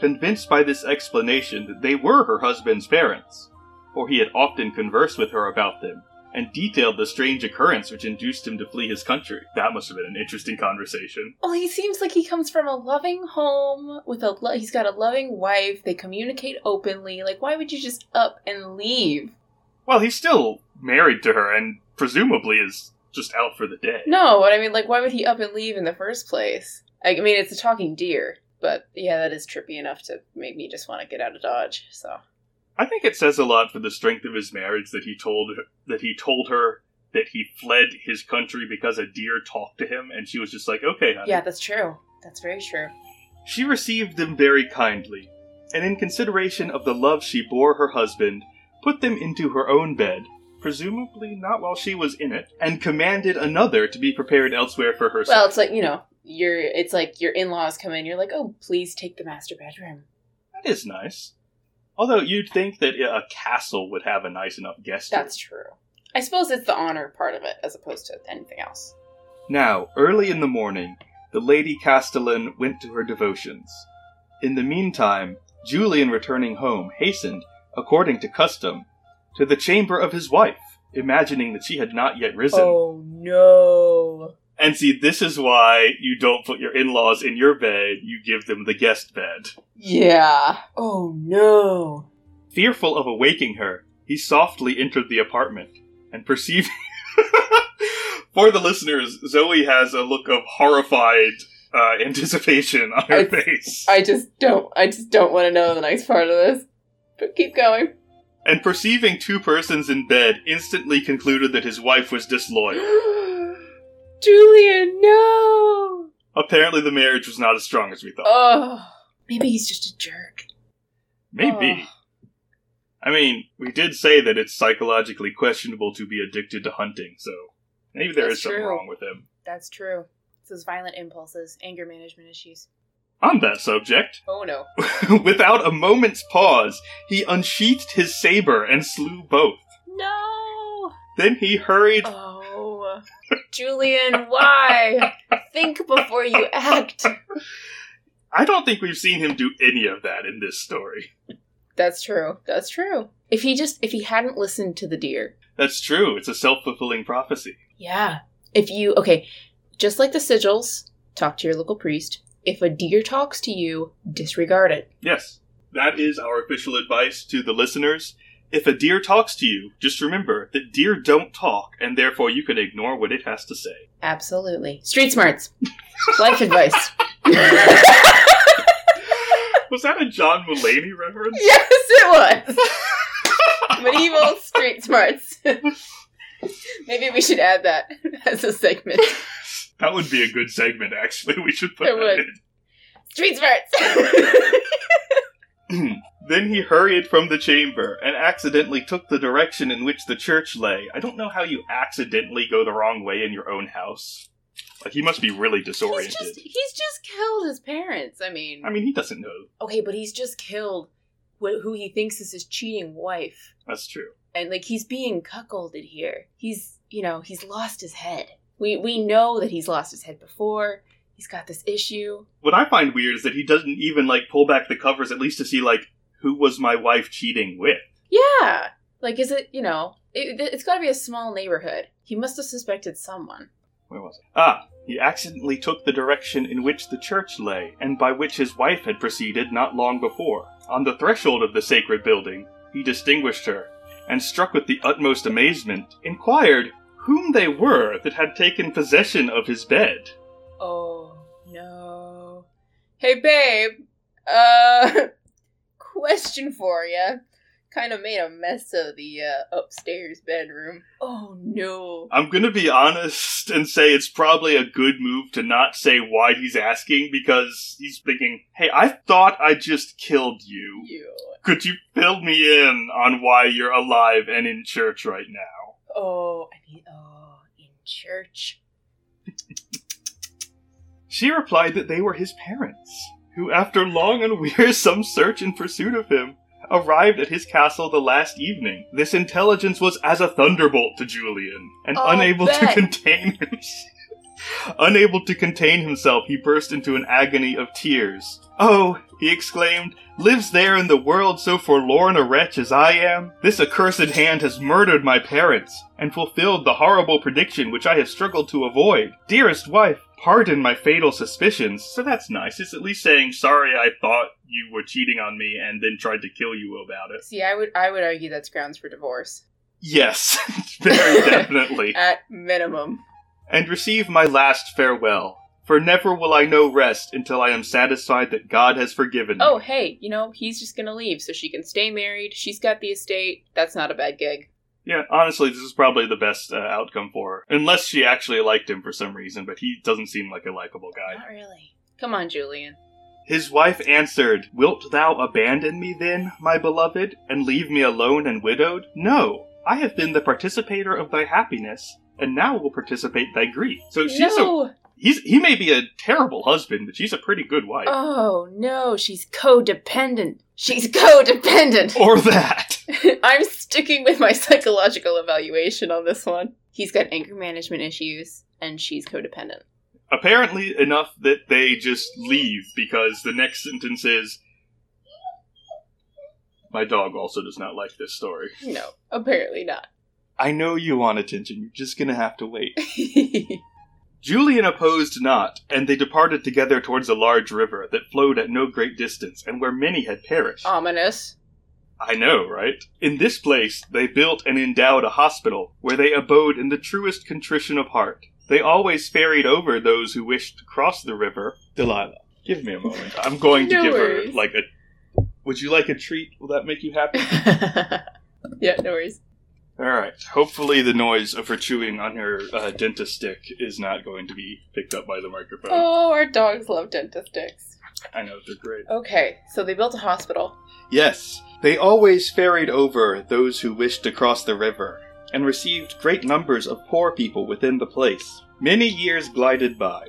convinced by this explanation that they were her husband's parents, for he had often conversed with her about them, and detailed the strange occurrence which induced him to flee his country. That must have been an interesting conversation. Well, he seems like he comes from a loving home with a lo- he's got a loving wife. They communicate openly. Like, why would you just up and leave? Well, he's still married to her, and presumably is just out for the day. No, but I mean, like, why would he up and leave in the first place? I mean, it's a talking deer, but yeah, that is trippy enough to make me just want to get out of Dodge. So I think it says a lot for the strength of his marriage that he told her, that he told her that he fled his country because a deer talked to him, and she was just like, "Okay, honey." yeah, that's true. That's very true. She received them very kindly, and in consideration of the love she bore her husband, put them into her own bed, presumably not while she was in it, and commanded another to be prepared elsewhere for herself. Well, it's like you know, your it's like your in laws come in. You're like, oh, please take the master bedroom. that is nice. Although you'd think that a castle would have a nice enough guest. room. That's true. I suppose it's the honor part of it as opposed to anything else. Now, early in the morning, the Lady Castellan went to her devotions. In the meantime, Julian returning home hastened, according to custom, to the chamber of his wife, imagining that she had not yet risen. Oh no! And see, this is why you don't put your in-laws in your bed, you give them the guest bed. Yeah. Oh no! Fearful of awaking her, he softly entered the apartment, and perceiving... For the listeners, Zoe has a look of horrified uh, anticipation on her I- face. I just don't. I just don't want to know the next part of this. But keep going. and perceiving two persons in bed, instantly concluded that his wife was disloyal. Julian, no! Apparently, the marriage was not as strong as we thought. Oh, maybe he's just a jerk. Maybe. I mean, we did say that it's psychologically questionable to be addicted to hunting, so maybe there is That's something true. wrong with him. That's true. It's those violent impulses, anger management issues. On that subject, Oh no. without a moment's pause, he unsheathed his saber and slew both. No! Then he hurried Oh. Julian, why? Think before you act. I don't think we've seen him do any of that in this story. That's true. That's true. If he just if he hadn't listened to the deer. That's true. It's a self fulfilling prophecy. Yeah. If you okay, just like the sigils, talk to your local priest. If a deer talks to you, disregard it. Yes, that is our official advice to the listeners. If a deer talks to you, just remember that deer don't talk, and therefore you can ignore what it has to say. Absolutely. Street smarts. Life advice. Was that a John Mulaney reference? Yes, it was. Medieval street smarts. Maybe we should add that as a segment. That would be a good segment, actually. We should put It that would. in. Street smarts. Then he hurried from the chamber and accidentally took the direction in which the church lay. I don't know how you accidentally go the wrong way in your own house. Like, he must be really he's disoriented. just he's just killed his parents. I mean, I mean, he doesn't know. okay, but he's just killed wh- who he thinks is his cheating wife, That's true. and like he's being cuckolded here. He's you know he's lost his head. We we know that he's lost his head before. He's got this issue. What I find weird is that he doesn't even, like, pull back the covers at least to see, like, who was my wife cheating with. Yeah, like is it you know it, it's got to be a small neighborhood. He must have suspected someone. Where was it? Ah, he accidentally took the direction in which the church lay, and by which his wife had proceeded not long before. On the threshold of the sacred building, he distinguished her, and struck with the utmost amazement, inquired whom they were that had taken possession of his bed. Oh. Hey babe. Uh question for you. Kind of made a mess of the uh, upstairs bedroom. Oh no. I'm gonna be honest and say it's probably a good move to not say why he's asking because he's thinking, hey, I thought I just killed you. You. Could you fill me in on why you're alive and in church right now? Oh, I mean, oh, in church. She replied that they were his parents, who, after long and wearisome search in pursuit of him, arrived at his castle the last evening. This intelligence was as a thunderbolt to Julian, and Oh, unable to contain himself. Unable to contain himself, he burst into an agony of tears. Oh, he exclaimed, lives there in the world so forlorn a wretch as I am? This accursed hand has murdered my parents, and fulfilled the horrible prediction which I have struggled to avoid. Dearest wife, pardon my fatal suspicions. So that's nice. It's at least saying, sorry, I thought you were cheating on me and then tried to kill you about it. See, I would I would argue that's grounds for divorce. Yes, very definitely. At minimum. and receive my last farewell. For never will I know rest until I am satisfied that God has forgiven me. Oh, hey, you know, he's just gonna leave so she can stay married. She's got the estate. That's not a bad gig. Yeah, honestly, this is probably the best uh, outcome for her. Unless she actually liked him for some reason, but he doesn't seem like a likable guy. Not really. Come on, Julian. His wife answered, Wilt thou abandon me then, my beloved, and leave me alone and widowed? No, I have been the participator of thy happiness, and now will participate thy grief. So she's a, no! He's, he may be a terrible husband, but she's a pretty good wife. Oh no, she's codependent. She's codependent. or that. I'm sticking with my psychological evaluation on this one. He's got anger management issues, and she's codependent. Apparently enough that they just leave because the next sentence is My dog also does not like this story. No, apparently not. I know you want attention, you're just gonna have to wait. Julian opposed not, and they departed together towards a large river that flowed at no great distance, and where many had perished. Ominous. I know, right? In this place they built and endowed a hospital, where they abode in the truest contrition of heart. They always ferried over those who wished to cross the river. Delilah, give me a moment. I'm going to No give worries. her like a. Would you like a treat? Will that make you happy? yeah, no worries. All right. Hopefully, the noise of her chewing on her uh, dentist stick is not going to be picked up by the microphone. Oh, our dogs love dentist sticks. I know they're great. Okay, so they built a hospital. Yes, they always ferried over those who wished to cross the river, and received great numbers of poor people within the place. Many years glided by,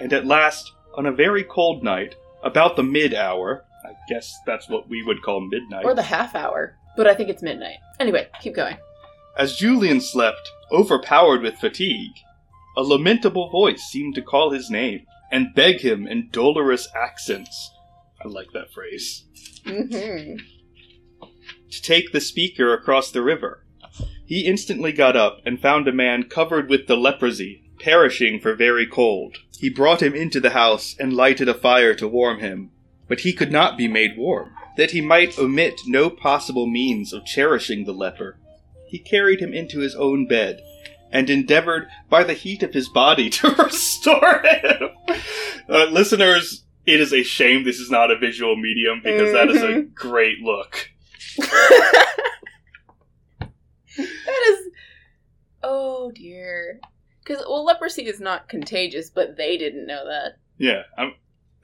and at last, on a very cold night, about the mid hour, I guess that's what we would call midnight, Or the half hour. But I think it's midnight. Anyway, keep going. As Julian slept, overpowered with fatigue, a lamentable voice seemed to call his name and beg him in dolorous accents. I like that phrase. Mm-hmm. To take the speaker across the river. He instantly got up and found a man covered with the leprosy, perishing for very cold. He brought him into the house and lighted a fire to warm him. But he could not be made warm, that he might omit no possible means of cherishing the leper. He carried him into his own bed and endeavored by the heat of his body to restore him. Uh, listeners, it is a shame this is not a visual medium because that is a Mhm. great look. that is. Oh dear. Because well, leprosy is not contagious, but they didn't know that. Yeah, I'm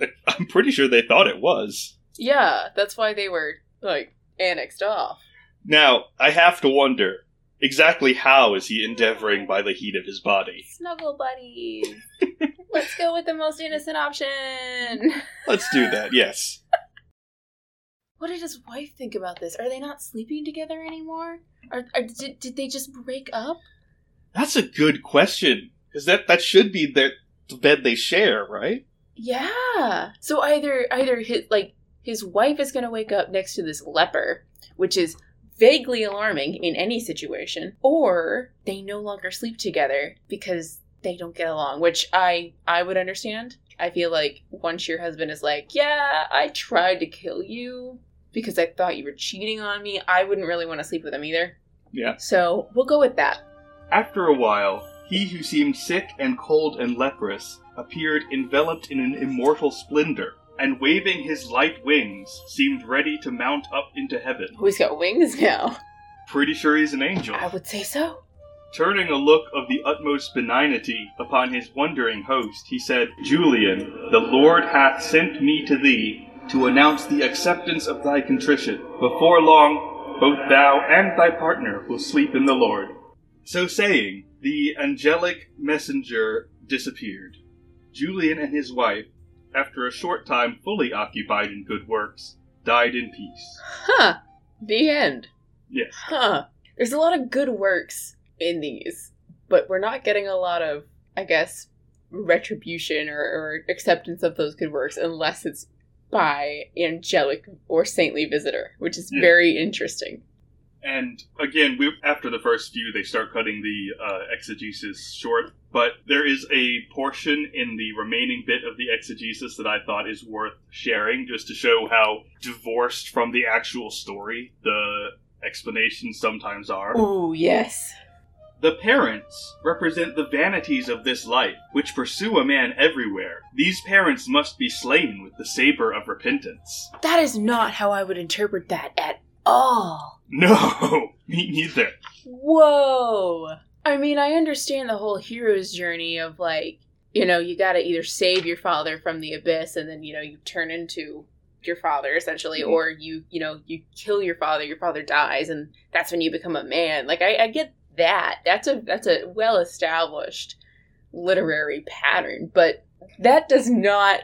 I'm pretty sure they thought it was. Yeah, that's why they were like annexed off. Now, I have to wonder exactly how is he endeavoring by the heat of his body? Snuggle buddies. Let's go with the most innocent option. Let's do that. Yes. What did his wife think about this? Are they not sleeping together anymore? Did, did they just break up? That's a good question because that that should be the, the bed they share, right? Yeah. So either either his like his wife is going to wake up next to this leper, which is vaguely alarming in any situation, or they no longer sleep together because they don't get along, which I I would understand. I feel like once your husband is like, "Yeah, I tried to kill you because I thought you were cheating on me," I wouldn't really want to sleep with him either. Yeah. So, we'll go with that. After a while, he who seemed sick and cold and leprous appeared enveloped in an immortal splendor, and waving his light wings, seemed ready to mount up into heaven. Oh, he's got wings now. Pretty sure he's an angel. I would say so. Turning a look of the utmost benignity upon his wondering host, he said, Julian, the Lord hath sent me to thee to announce the acceptance of thy contrition. Before long, both thou and thy partner will sleep in the Lord. So saying, the angelic messenger disappeared. Julian and his wife, after a short time fully occupied in good works, died in peace. Huh. The end. Yes. Huh. There's a lot of good works in these, but we're not getting a lot of, I guess, retribution or, or acceptance of those good works unless it's by angelic or saintly visitor, which is Yeah. very interesting. And again, we, after the first few, they start cutting the uh, exegesis short. But there is a portion in the remaining bit of the exegesis that I thought is worth sharing, just to show how divorced from the actual story the explanations sometimes are. Ooh, yes. The parents represent the vanities of this life, which pursue a man everywhere. These parents must be slain with the saber of repentance. That is not how I would interpret that at all. No, me neither. Whoa. I mean, I understand the whole hero's journey of like, you know, you gotta either save your father from the abyss and then, you know, you turn into your father essentially, Mhm. or you, you know, you kill your father, your father dies, and that's when you become a man. Like I, I get that. That's a that's a well established literary pattern, but that does not.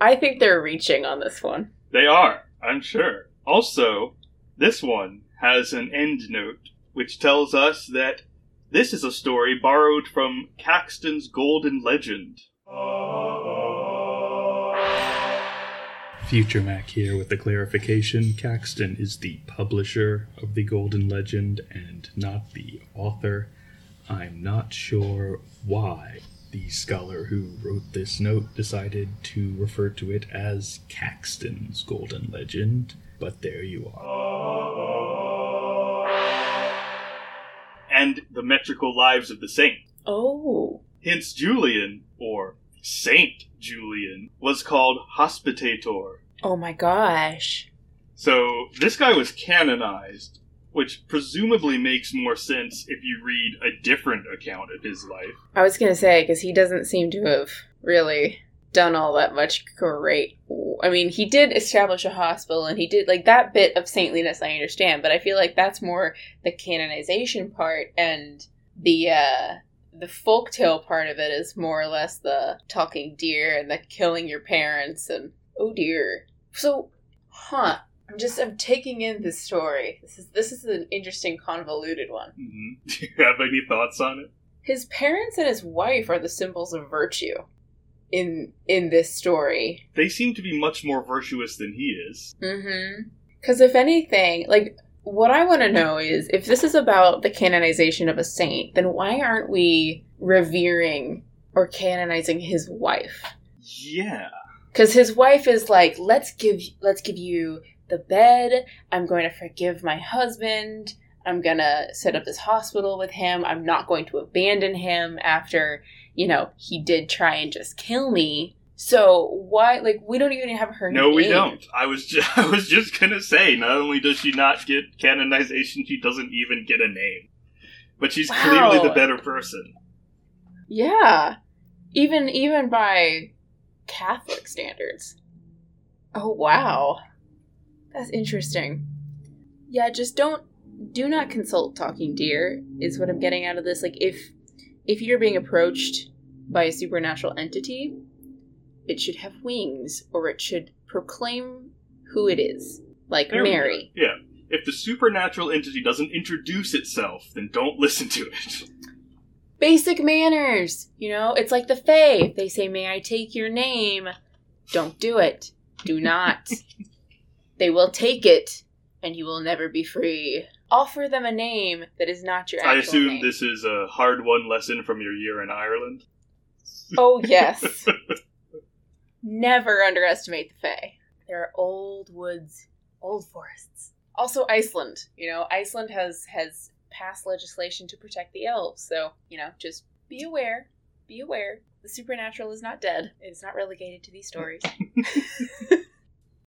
I think they're reaching on this one. They are, I'm sure. Also, this one has an end note which tells us that this is a story borrowed from Caxton's Golden Legend. Future Mac here with the clarification. Caxton is the publisher of the Golden Legend and not the author. I'm not sure why the scholar who wrote this note decided to refer to it as Caxton's Golden Legend, but there you are. And the metrical lives of the saint. Oh. Hence, Julian, or Saint Julian, was called Hospitator. Oh my gosh. So, this guy was canonized, which presumably makes more sense if you read a different account of his life. I was gonna say because he doesn't seem to have really done all that much great. I mean, he did establish a hospital, and he did like that bit of saintliness. I understand, but I feel like that's more the canonization part, and the uh the folktale part of it is more or less the talking deer and the killing your parents and oh dear. So, huh? I'm just I'm taking in this story. This is this is an interesting convoluted one. hmm Do you have any thoughts on it? his parents and his wife are the symbols of virtue in in this story. They seem to be much more virtuous than he is. Mm-hmm. Because if anything, like what I want to know is if this is about the canonization of a saint, then why aren't we revering or canonizing his wife? Yeah. Because his wife is like, let's give let's give you the bed. I'm going to forgive my husband. I'm gonna set up this hospital with him. I'm not going to abandon him after, you know, he did try and just kill me. So why, like, we don't even have her. Name? No, we don't. I was just, I was just gonna say, not only does she not get canonization, she doesn't even get a name. But she's Wow. clearly the better person. Yeah, even even by Catholic standards. Oh wow, that's interesting. Yeah, just don't do not consult talking deer is what I'm getting out of this. Like if if you're being approached by a supernatural entity, it should have wings or it should proclaim who it is. Like There. Mary. Yeah. If the supernatural entity doesn't introduce itself, then don't listen to it. basic manners. You know, it's like the Fae. If they say, May I take your name? Don't do it. Do not. they will take it, and you will never be free. Offer them a name that is not your actual I assume name. this is a hard won lesson from your year in Ireland. Oh, yes. never underestimate the Fae. There are old woods, old forests. Also, Iceland. You know, Iceland has has passed legislation to protect the elves. So, you know, just be aware. Be aware. The supernatural is not dead. It is not relegated to these stories.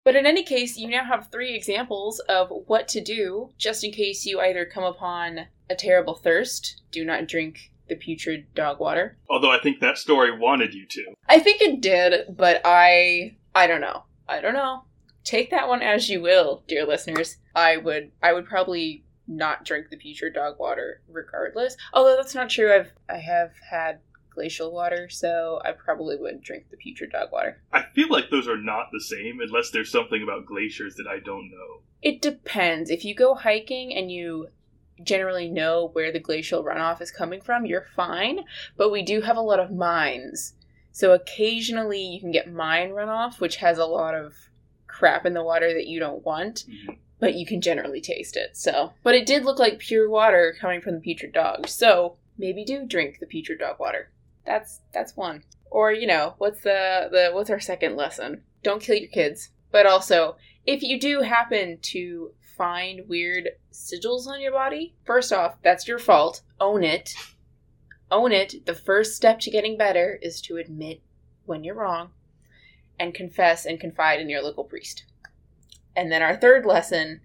but in any case, you now have three examples of what to do just in case you either come upon a terrible thirst. Do not drink the putrid dog water. Although I think that story wanted you to. I think it did, but I I don't know. I don't know. Take that one as you will, dear listeners. I would I would probably not drink the putrid dog water regardless. Although that's not true. I've I have had glacial water, so I probably would drink the putrid dog water. I feel like those are not the same unless there's something about glaciers that I don't know. It depends. If you go hiking and you generally know where the glacial runoff is coming from, you're fine. But we do have a lot of mines. So occasionally you can get mine runoff, which has a lot of crap in the water that you don't want, Mhm. but you can generally taste it. So, but it did look like pure water coming from the putrid dog. So, maybe do drink the putrid dog water. That's that's one. Or, you know, what's the the what's our second lesson? Don't kill your kids. But also, if you do happen to find weird sigils on your body, first off, that's your fault. Own it. Own it. The first step to getting better is to admit when you're wrong and confess and confide in your local priest. And then our third lesson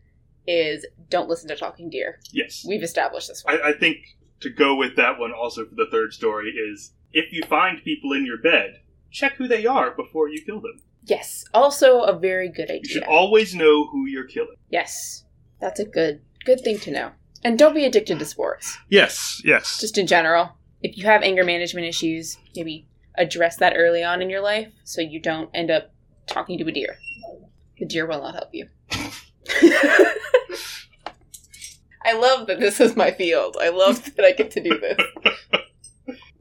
is don't listen to talking deer. Yes. We've established this one. I, I think to go with that one also for the third story is if you find people in your bed, check who they are before you kill them. yes. Also a very good idea. You should always know who you're killing. yes. That's a good good thing to know. And don't be addicted to sports. Yes, yes. just in general. If you have anger management issues, maybe address that early on in your life so you don't end up talking to a deer. The deer will not help you. I love that this is my field. I love that I get to do this.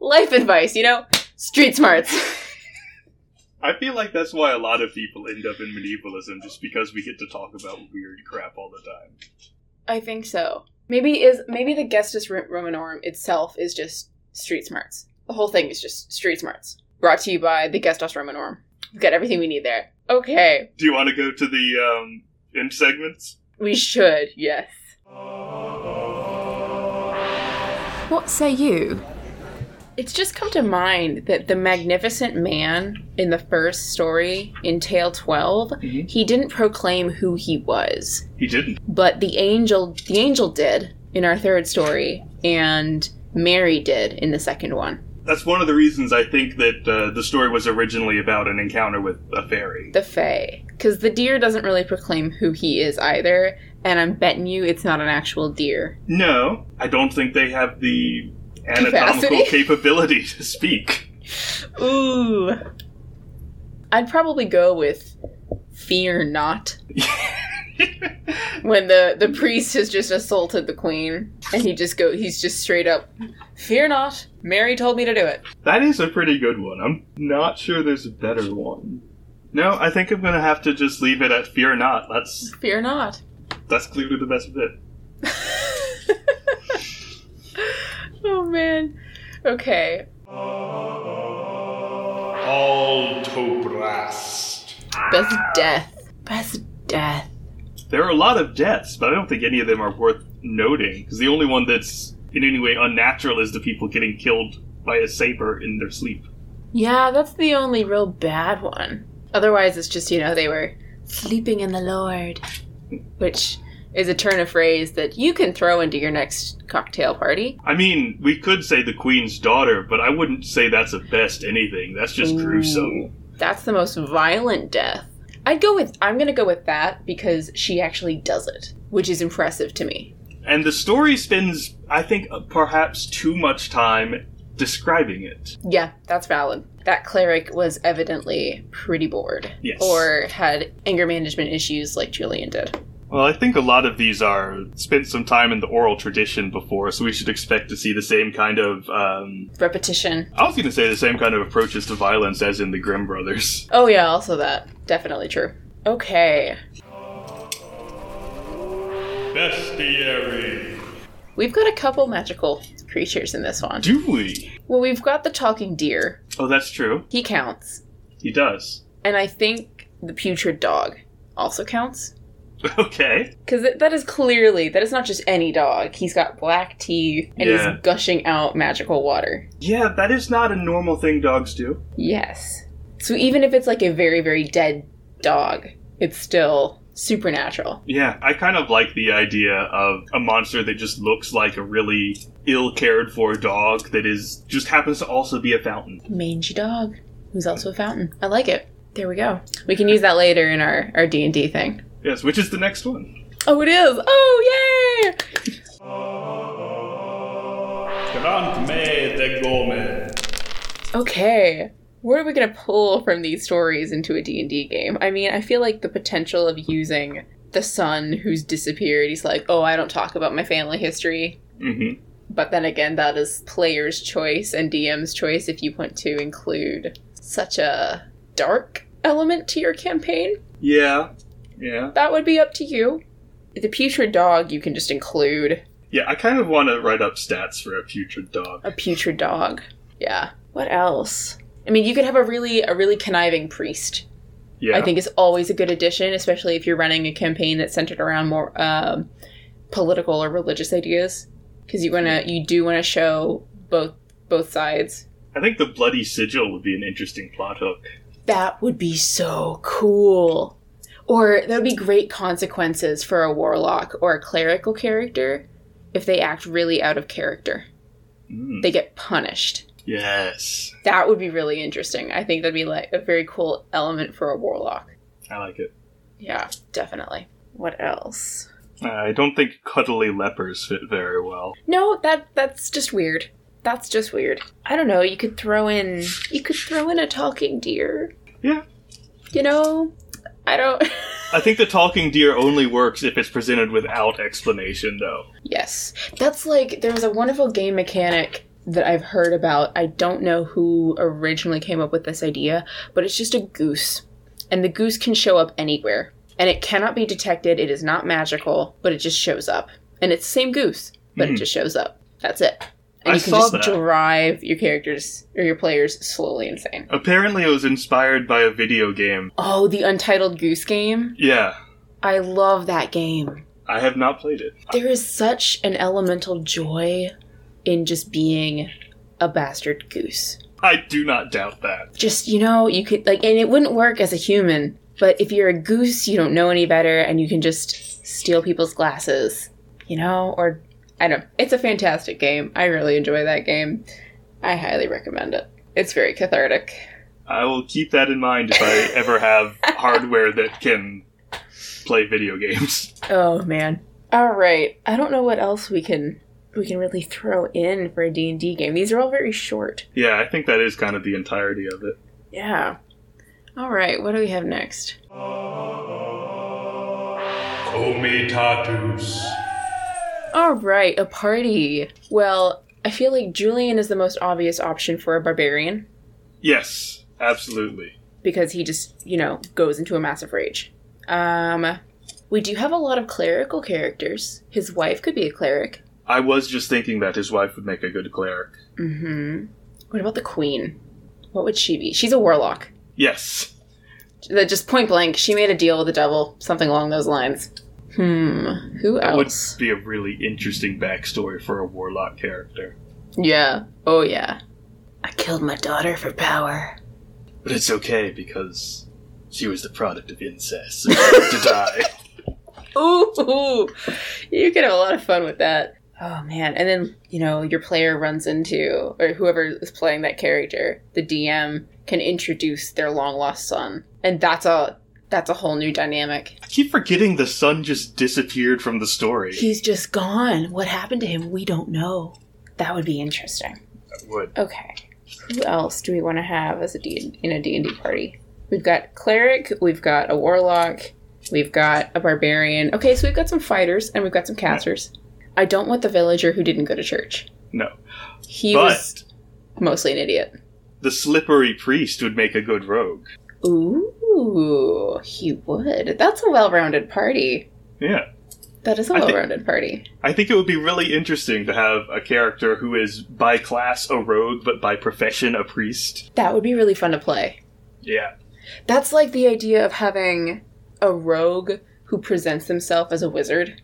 Life advice, you know, street smarts. I feel like that's why a lot of people end up in medievalism, just because we get to talk about weird crap all the time. I think so. Maybe is maybe the Gesta Romanorum itself is just street smarts. The whole thing is just street smarts. Brought to you by the Gesta Romanorum. We've got everything we need there. Okay, Do you want to go to the um, end segments? we should. Yes. What say you? It's just come to mind that the magnificent man in the first story in Tale 12, Mhm. he didn't proclaim who he was, He didn't. but the angel the angel did in our third story and Mary did in the second one. That's one of the reasons I think that uh, the story was originally about an encounter with a fairy. The Fae. Cuz the deer doesn't really proclaim who he is either, and I'm betting you it's not an actual deer. No, I don't think they have the anatomical Capacity? capability to speak. Ooh. I'd probably go with fear not. when the the priest has just assaulted the queen and he just go he's just straight up fear not mary told me to do it That is a pretty good one. I'm not sure there's a better one. No, I think I'm gonna have to just leave it at fear not. That's fear not that's clearly the best bit. oh man okay All Altobrast. best death best death There are a lot of deaths, but I don't think any of them are worth noting. Because the only one that's in any way unnatural is the people getting killed by a saber in their sleep. yeah that's the only real bad one otherwise it's just you know they were sleeping in the lord which is a turn of phrase that you can throw into your next cocktail party I mean, we could say the queen's daughter, but I wouldn't say that's a best anything. That's just gruesome. That's the most violent death. I'd go with I'm gonna go with that because she actually does it, which is impressive to me. And the story spends, I think, uh, perhaps too much time describing it. Yeah, that's valid. That cleric was evidently pretty bored. Yes. Or had anger management issues like Julian did. Well, I think a lot of these are spent some time in the oral tradition before, so we should expect to see the same kind of. Um, Repetition. I was going to say the same kind of approaches to violence as in the Grimm brothers. Oh yeah, also that. Definitely true. Okay. Bestiary. We've got a couple magical creatures in this one. Do we? Well, we've got the talking deer. Oh, that's true. He counts. He does. And I think the putrid dog also counts. Okay. Because that is clearly, that is not just any dog. He's got black teeth and Yeah. he's gushing out magical water. Yeah, that is not a normal thing dogs do. Yes. So even if it's like a very, very dead dog, it's still supernatural. Yeah, I kind of like the idea of a monster that just looks like a really ill cared for dog that is just happens to also be a fountain. Mangy dog, who's also a fountain. I like it. There we go. We can use that later in our, our D&D thing. Yes, which is the next one. Oh, it is! Oh, yay! Grant me the Gome. Okay. What are we going to pull from these stories into a D&D game? I mean, I feel like the potential of using the son who's disappeared, he's like, oh, I don't talk about my family history. Mm-hmm. But then again, that is player's choice and DM's choice if you want to include such a dark element to your campaign. Yeah. Yeah. That would be up to you. The putrid dog you can just include. Yeah, I kind of want to write up stats for a putrid dog. A putrid dog. Yeah. What else? I mean, you could have a really a really conniving priest. Yeah. I think is always a good addition, especially if you're running a campaign that's centered around more um, political or religious ideas, because you wanna you do want to show both both sides. I think the bloody sigil would be an interesting plot hook. That would be so cool. Or that would be great consequences for a warlock or a clerical character if they act really out of character. Mm. They get punished. Yes. That would be really interesting. I think that'd be like a very cool element for a warlock. I like it. Yeah, definitely. What else? I don't think cuddly lepers fit very well. No, that that's just weird. That's just weird. I don't know. You could throw in you could throw in a talking deer. Yeah. You know, I don't. I think the talking deer only works if it's presented without explanation, though. yes, that's like there was a wonderful game mechanic that I've heard about. I don't know who originally came up with this idea, but it's just a goose, and the goose can show up anywhere, and it cannot be detected. It is not magical, but it just shows up, and it's the same goose, but it Mhm. just shows up. That's it. And I you can saw just that. drive your characters or your players slowly insane. Apparently, it was inspired by a video game. Oh, the Untitled Goose Game. Yeah, I love that game. I have not played it. There is such an elemental joy in just being a bastard goose. I do not doubt that. Just, you know, you could, like, and it wouldn't work as a human, but if you're a goose, you don't know any better and you can just steal people's glasses, you know? Or, I don't know. It's a fantastic game. I really enjoy that game. I highly recommend it. It's very cathartic. I will keep that in mind if I ever have hardware that can play video games. Oh man. All right. I don't know what else we can we can really throw in for a D&D game. These are all very short. Yeah, I think that is kind of the entirety of it. Yeah. All right. What do we have next? Comitatus. All right, a party. Well, I feel like Julian is the most obvious option for a barbarian Yes, absolutely. because he just, you know, goes into a massive rage. Um, we do have a lot of clerical characters. His wife could be a cleric. I was just thinking that his wife would make a good cleric. Mm-hmm. What about the queen? What would she be? She's a warlock. Yes. That just point blank, she made a deal with the devil, something along those lines. Hmm. Who else That would be a really interesting backstory for a warlock character. Yeah. Oh yeah. I killed my daughter for power. But it's okay because she was the product of incest. So to die. Ooh, you could have a lot of fun with that. Oh man! And then you know your player runs into, or whoever is playing that character, the DM can introduce their long lost son, and that's a that's a whole new dynamic. I keep forgetting the son just disappeared from the story. He's just gone. What happened to him? We don't know. That would be interesting. That would. Okay. Who else do we want to have as a D in a D&D party? We've got cleric, we've got a warlock, we've got a barbarian. Okay, so we've got some fighters and we've got some casters. I don't want the villager who didn't go to church. No. He But was mostly an idiot. the slippery priest would make a good rogue. Ooh, he would. That's a well-rounded party. Yeah. That is a well-rounded party. I think it would be really interesting to have a character who is by class a rogue, but by profession a priest. That would be really fun to play. Yeah. That's like the idea of having a rogue who presents himself as a wizard.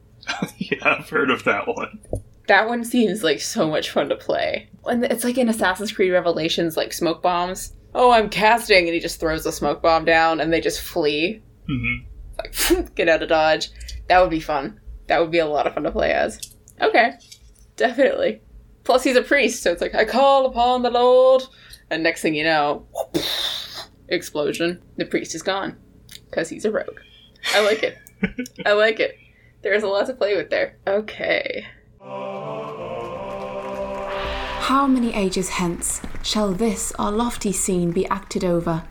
yeah, I've heard of that one. That one seems like so much fun to play. And it's like in Assassin's Creed Revelations, like smoke bombs. Oh, I'm casting, and he just throws the smoke bomb down, and they just flee. hmm Like, get out of dodge. That would be fun. That would be a lot of fun to play as. Okay, definitely. Plus, he's a priest, so it's like I call upon the Lord, and next thing you know, explosion. The priest is gone because he's a rogue. I like it. I like it. There's a lot to play with there. Okay. How many ages hence shall this our lofty scene be acted over,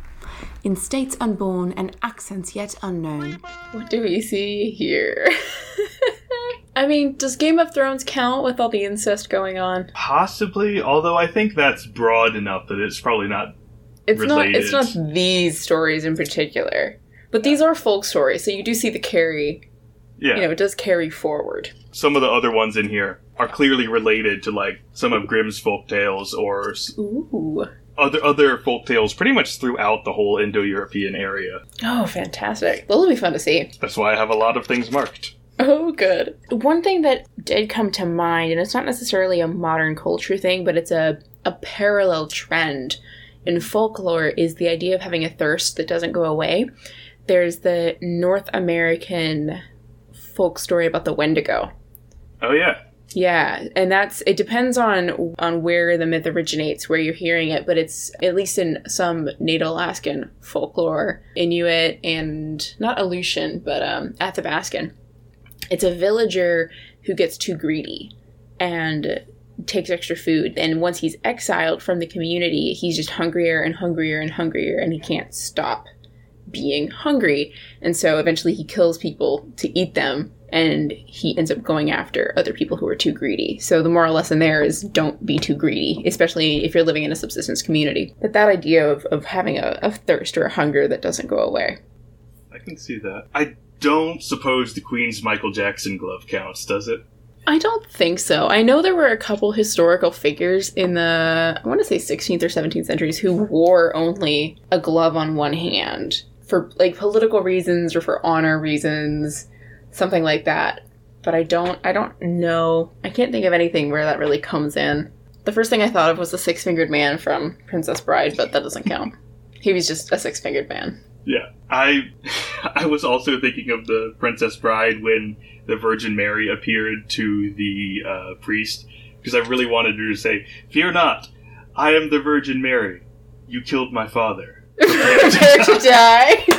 in states unborn and accents yet unknown? What do we see here? I mean, does Game of Thrones count with all the incest going on? Possibly, although I think that's broad enough that it's probably not. It's not it's not these stories in particular. But these are folk stories, so you do see the carry, Yeah. you know, it does carry forward. Some of the other ones in here are clearly related to like some of Grimm's folk tales or Ooh. other other folk tales pretty much throughout the whole Indo-European area. Oh, fantastic. Those will be fun to see. That's why I have a lot of things marked. Oh, good. One thing that did come to mind, and it's not necessarily a modern culture thing, but it's a, a parallel trend in folklore, is the idea of having a thirst that doesn't go away. There's the North American folk story about the Wendigo. Oh yeah. Yeah, and that's it depends on on where the myth originates, where you're hearing it, but it's at least in some Native Alaskan folklore, Inuit and not Aleutian, but um Athabascan. It's a villager who gets too greedy and takes extra food. And once he's exiled from the community, he's just hungrier and hungrier and hungrier and he can't stop being hungry. And so eventually he kills people to eat them and he ends up going after other people who are too greedy. So the moral lesson there is don't be too greedy, especially if you're living in a subsistence community. But that idea of, of having a, a thirst or a hunger that doesn't go away. I can see that. I don't suppose the Queen's Michael Jackson glove counts, does it? I don't think so. I know there were a couple historical figures in the, I want to say 16th or 17th centuries who wore only a glove on one hand for like political reasons or for honor reasons, something like that. But I don't, I don't know. I can't think of anything where that really comes in. The first thing I thought of was the six fingered man from Princess Bride, but that doesn't count. He was just a six fingered man. Yeah. I I was also thinking of the Princess Bride when the Virgin Mary appeared to the uh, priest because I really wanted her to say, "Fear not, I am the Virgin Mary. You killed my father." Prepare to die.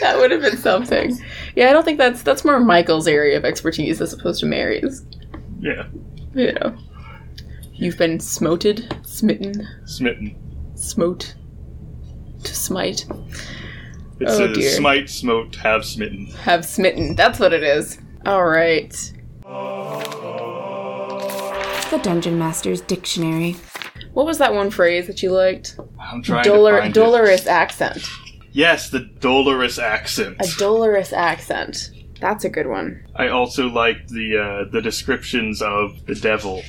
that would have been something. Yeah, I don't think that's that's more Michael's area of expertise as opposed to Mary's. Yeah. You know, you've been smoted, smitten, Smitten. smote, to smite. It's Oh, a dear. smite, smote, have smitten. Have smitten. That's what it is. All right. The Dungeon Master's Dictionary. What was that one phrase that you liked? I'm trying Dolor- to find dolorous It. accent. Yes, the dolorous accent. A dolorous accent. That's a good one. I also liked the uh, the descriptions of the devil.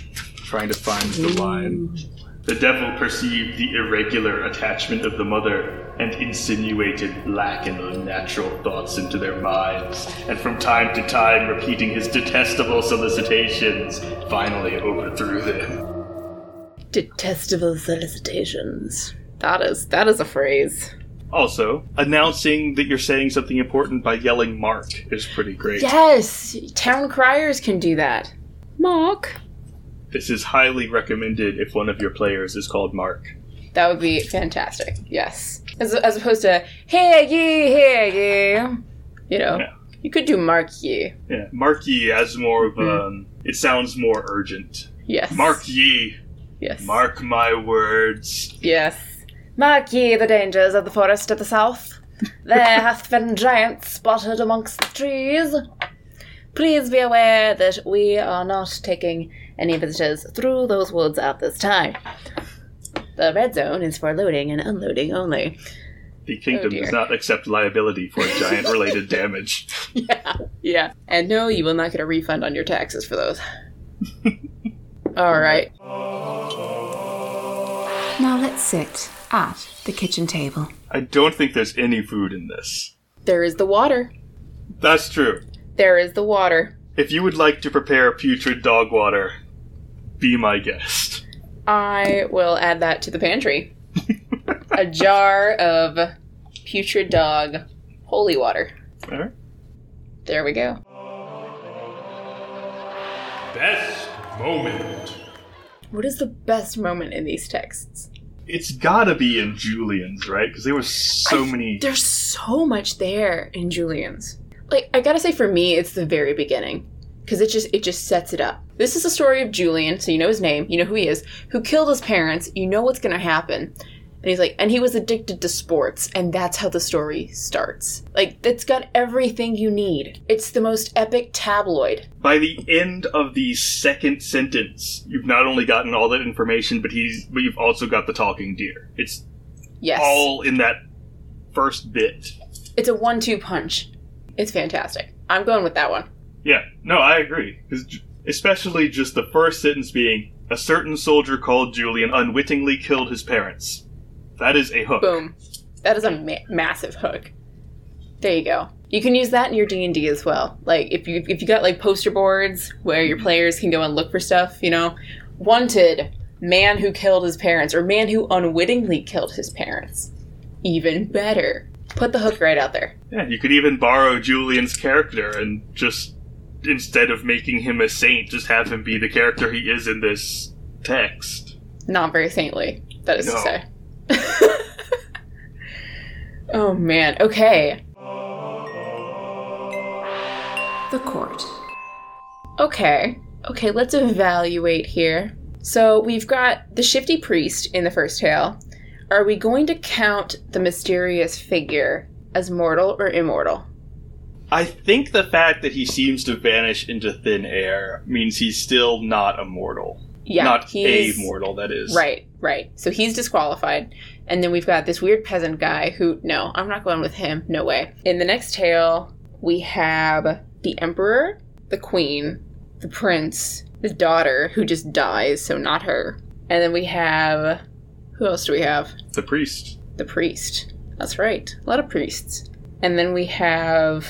trying to find the line. The devil perceived the irregular attachment of the mother and insinuated black and unnatural thoughts into their minds, and from time to time repeating his detestable solicitations, finally overthrew them. Detestable solicitations. That is that is a phrase. Also, announcing that you're saying something important by yelling Mark is pretty great. Yes, town criers can do that. Mark. This is highly recommended if one of your players is called Mark. That would be fantastic. Yes, as, as opposed to hey ye, hey ye. You know, Yeah. you could do Mark ye. Yeah, Mark Ye as more of um, it sounds more urgent. Yes. Mark Ye, Yes. mark my words. Yes. Mark ye the dangers of the forest to the south. There hath been giants spotted amongst the trees. Please be aware that we are not taking any visitors through those woods at this time. The red zone is for loading and unloading only. The kingdom Oh, does not accept liability for giant related damage. Yeah. Yeah. And no, you will not get a refund on your taxes for those. All right. Now let's sit at the kitchen table. I don't think there's any food in this. There is the water. That's true. There is the water. If you would like to prepare putrid dog water, be my guest. I will add that to the pantry. a jar of putrid dog holy water. Alright. There we go. Best moment. What is the best moment in these texts? It's gotta be in Julian's, right? Because there was so many. There's so much there in Julian's. Like I gotta say, for me, it's the very beginning because it just it just sets it up. This is the story of Julian, so you know his name, you know who he is, who killed his parents. You know what's gonna happen, and he's like, and he was addicted to sports, and that's how the story starts. Like it's got everything you need. It's the most epic tabloid. By the end of the second sentence, you've not only gotten all that information, but he's but you've also got the talking deer. It's Yes, all in that first bit. it's a one-two punch. It's fantastic. I'm going with that one. Yeah, no, I agree. Especially just the first sentence being, a certain soldier called Julian unwittingly killed his parents. That is a hook. Boom. That is a ma- massive hook. There you go. You can use that in your D and D as well. Like if you if you got like poster boards where your mm-hmm. players can go and look for stuff, you know, wanted man who killed his parents or man who unwittingly killed his parents. Even better. Put the hook right out there. Yeah, you could even borrow Julian's character and just, instead of making him a saint, just have him be the character he is in this text. Not very saintly, that is to say. oh man. Okay. The court. Okay. Okay, let's evaluate here. So we've got the shifty priest in the first tale. Are we going to count the mysterious figure as mortal or immortal? I think the fact that he seems to vanish into thin air means he's still not a mortal. Yeah, not he's- a mortal, that is. Right, right. So he's disqualified. And then we've got this weird peasant guy who, no, I'm not going with him. No way. In the next tale, we have the emperor, the queen, the prince, the daughter who just dies, so not her. And then we have. Who else do we have? The priest. The priest. That's right. A lot of priests. And then we have.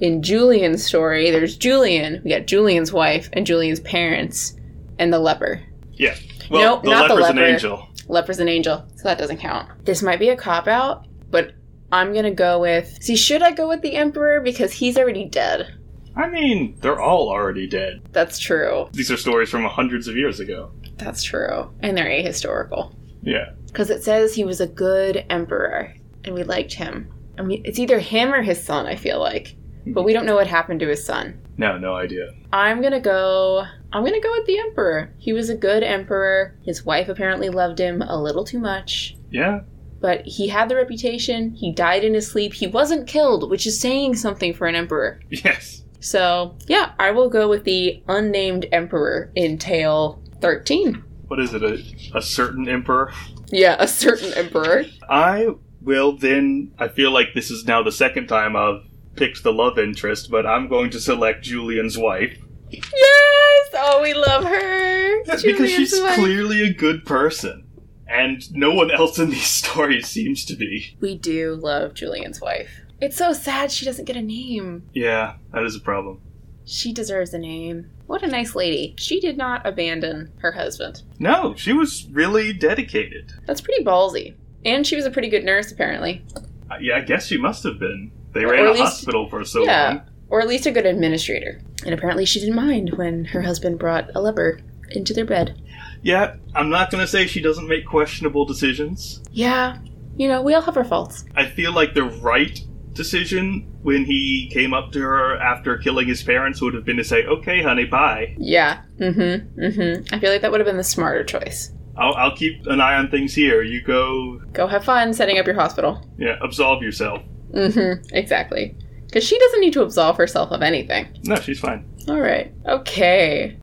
In Julian's story, there's Julian. We got Julian's wife and Julian's parents and the leper. Yeah. Well, Nope, the not the leper's an leper. angel. Leper's an angel, so that doesn't count. This might be a cop out, but I'm gonna go with. See, should I go with the Emperor because he's already dead? I mean, they're all already dead. That's true. These are stories from hundreds of years ago. That's true, and they're ahistorical Yeah. because it says he was a good emperor and we liked him. I mean, it's either him or his son. I feel like, but we don't know what happened to his son. No, no idea. I'm gonna go. I'm gonna go with the emperor. He was a good emperor. His wife apparently loved him a little too much, Yeah. but he had the reputation. He died in his sleep. He wasn't killed, which is saying something for an emperor. Yes. So, yeah, I will go with the unnamed emperor in Tale 13. What is it? A, a certain emperor? Yeah, a certain emperor. I will then. I feel like this is now the second time I've picked the love interest, but I'm going to select Julian's wife. Yes! Oh, we love her. because Julian's she's wife. clearly a good person. And no one else in these stories seems to be. We do love Julian's wife. It's so sad she doesn't get a name. Yeah, that is a problem. She deserves a name. What a nice lady. She did not abandon her husband. No, she was really dedicated. That's pretty ballsy. And she was a pretty good nurse, apparently. Uh, yeah, I guess she must have been. They ran a least- hospital for so yeah. long. Or at least a good administrator. And apparently she didn't mind when her husband brought a leper into their bed. Yeah, I'm not gonna say she doesn't make questionable decisions. Yeah, you know, we all have our faults. I feel like the right decision when he came up to her after killing his parents would have been to say, "Okay, honey, bye. Yeah. Mm-hmm. Mm-hmm. I feel like that would have been the smarter choice. I'll, I'll keep an eye on things here. You go, Go have fun setting up your hospital. yeah, absolve yourself." Mm-hmm. Exactly. Because she doesn't need to absolve herself of anything. No, she's fine. All right. Okay.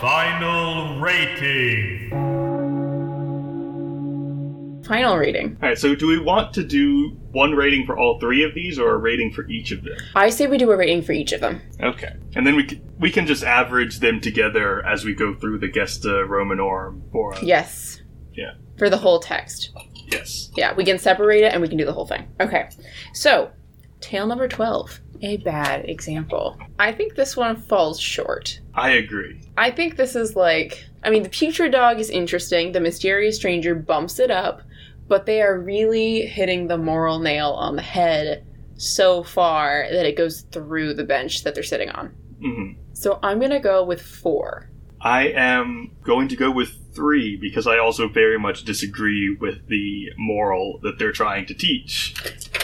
Final rating. Final rating. All right. So, do we want to do one rating for all three of these, or a rating for each of them? I say we do a rating for each of them. Okay, and then we can, we can just average them together as we go through the Gesta Romanorum. For Yes. Yeah. For the whole text. Yes, Yeah, we can separate it and we can do the whole thing. Okay. So, tale number 12. A bad example. I think this one falls short. I agree. I think this is like, I mean, the putrid dog is interesting. The mysterious stranger bumps it up, but they are really hitting the moral nail on the head so far that it goes through the bench that they're sitting on. hmm So I'm gonna go with four. I am going to go with three because I also very much disagree with the moral that they're trying to teach.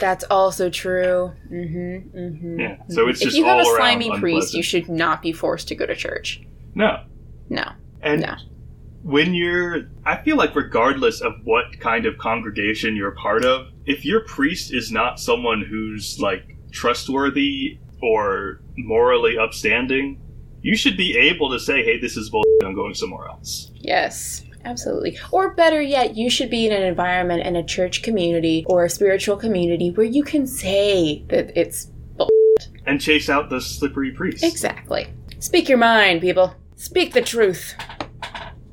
That's also true. Mm-hmm. Mm-hmm. Yeah, so it's just if you have a slimy priest, you should not be forced to go to church. No, No. and No. when you're, I feel like regardless of what kind of congregation you're part of, if your priest is not someone who's like trustworthy or morally upstanding, you should be able to say, "Hey, this is bull. I'm going somewhere else." Yes, absolutely. Or better yet, you should be in an environment in a church community or a spiritual community where you can say that it's bull And chase out the slippery priest. exactly. Speak your mind, people. Speak the truth.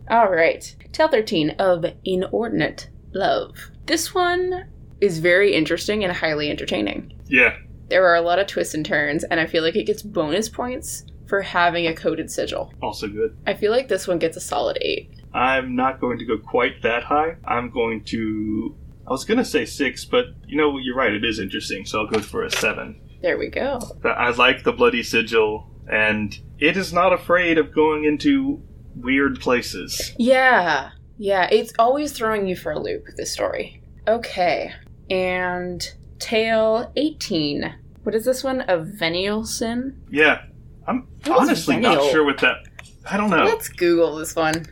All right. Tale 13 of Inordinate Love. This one is very interesting and highly entertaining. Yeah, There are a lot of twists and turns, and I feel like it gets bonus points for having a coded sigil. also good. I feel like this one gets a solid 8. I'm not going to go quite that high. I'm going to. I was going to say six, but you know, you're right, it is interesting, so I'll go for a seven. There we go. I like the Bloody Sigil, and it is not afraid of going into weird places. Yeah, yeah, it's always throwing you for a loop, this story. Okay, and tale 18. What is this one? A venial sin? Yeah, I'm honestly not sure what that. I don't know. Let's Google this one.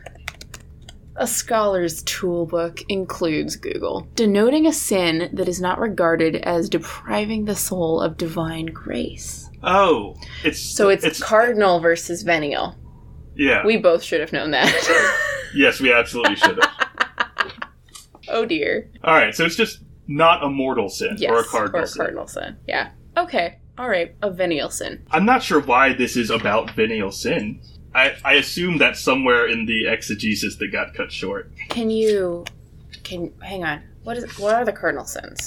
A scholar's toolbook includes Google, denoting a sin that is not regarded as depriving the soul of divine grace. Oh, it's So it's, it's cardinal versus venial. yeah. We both should have known that. yes, we absolutely should have. oh dear. All right, so it's just not a mortal sin Yes. or a cardinal or a sin. cardinal sin. Yeah. Okay. All right. A venial sin. I'm not sure why this is about venial sin. I, I assume that's somewhere in the exegesis that got cut short. Can you? Can hang on. What is? What are the cardinal sins?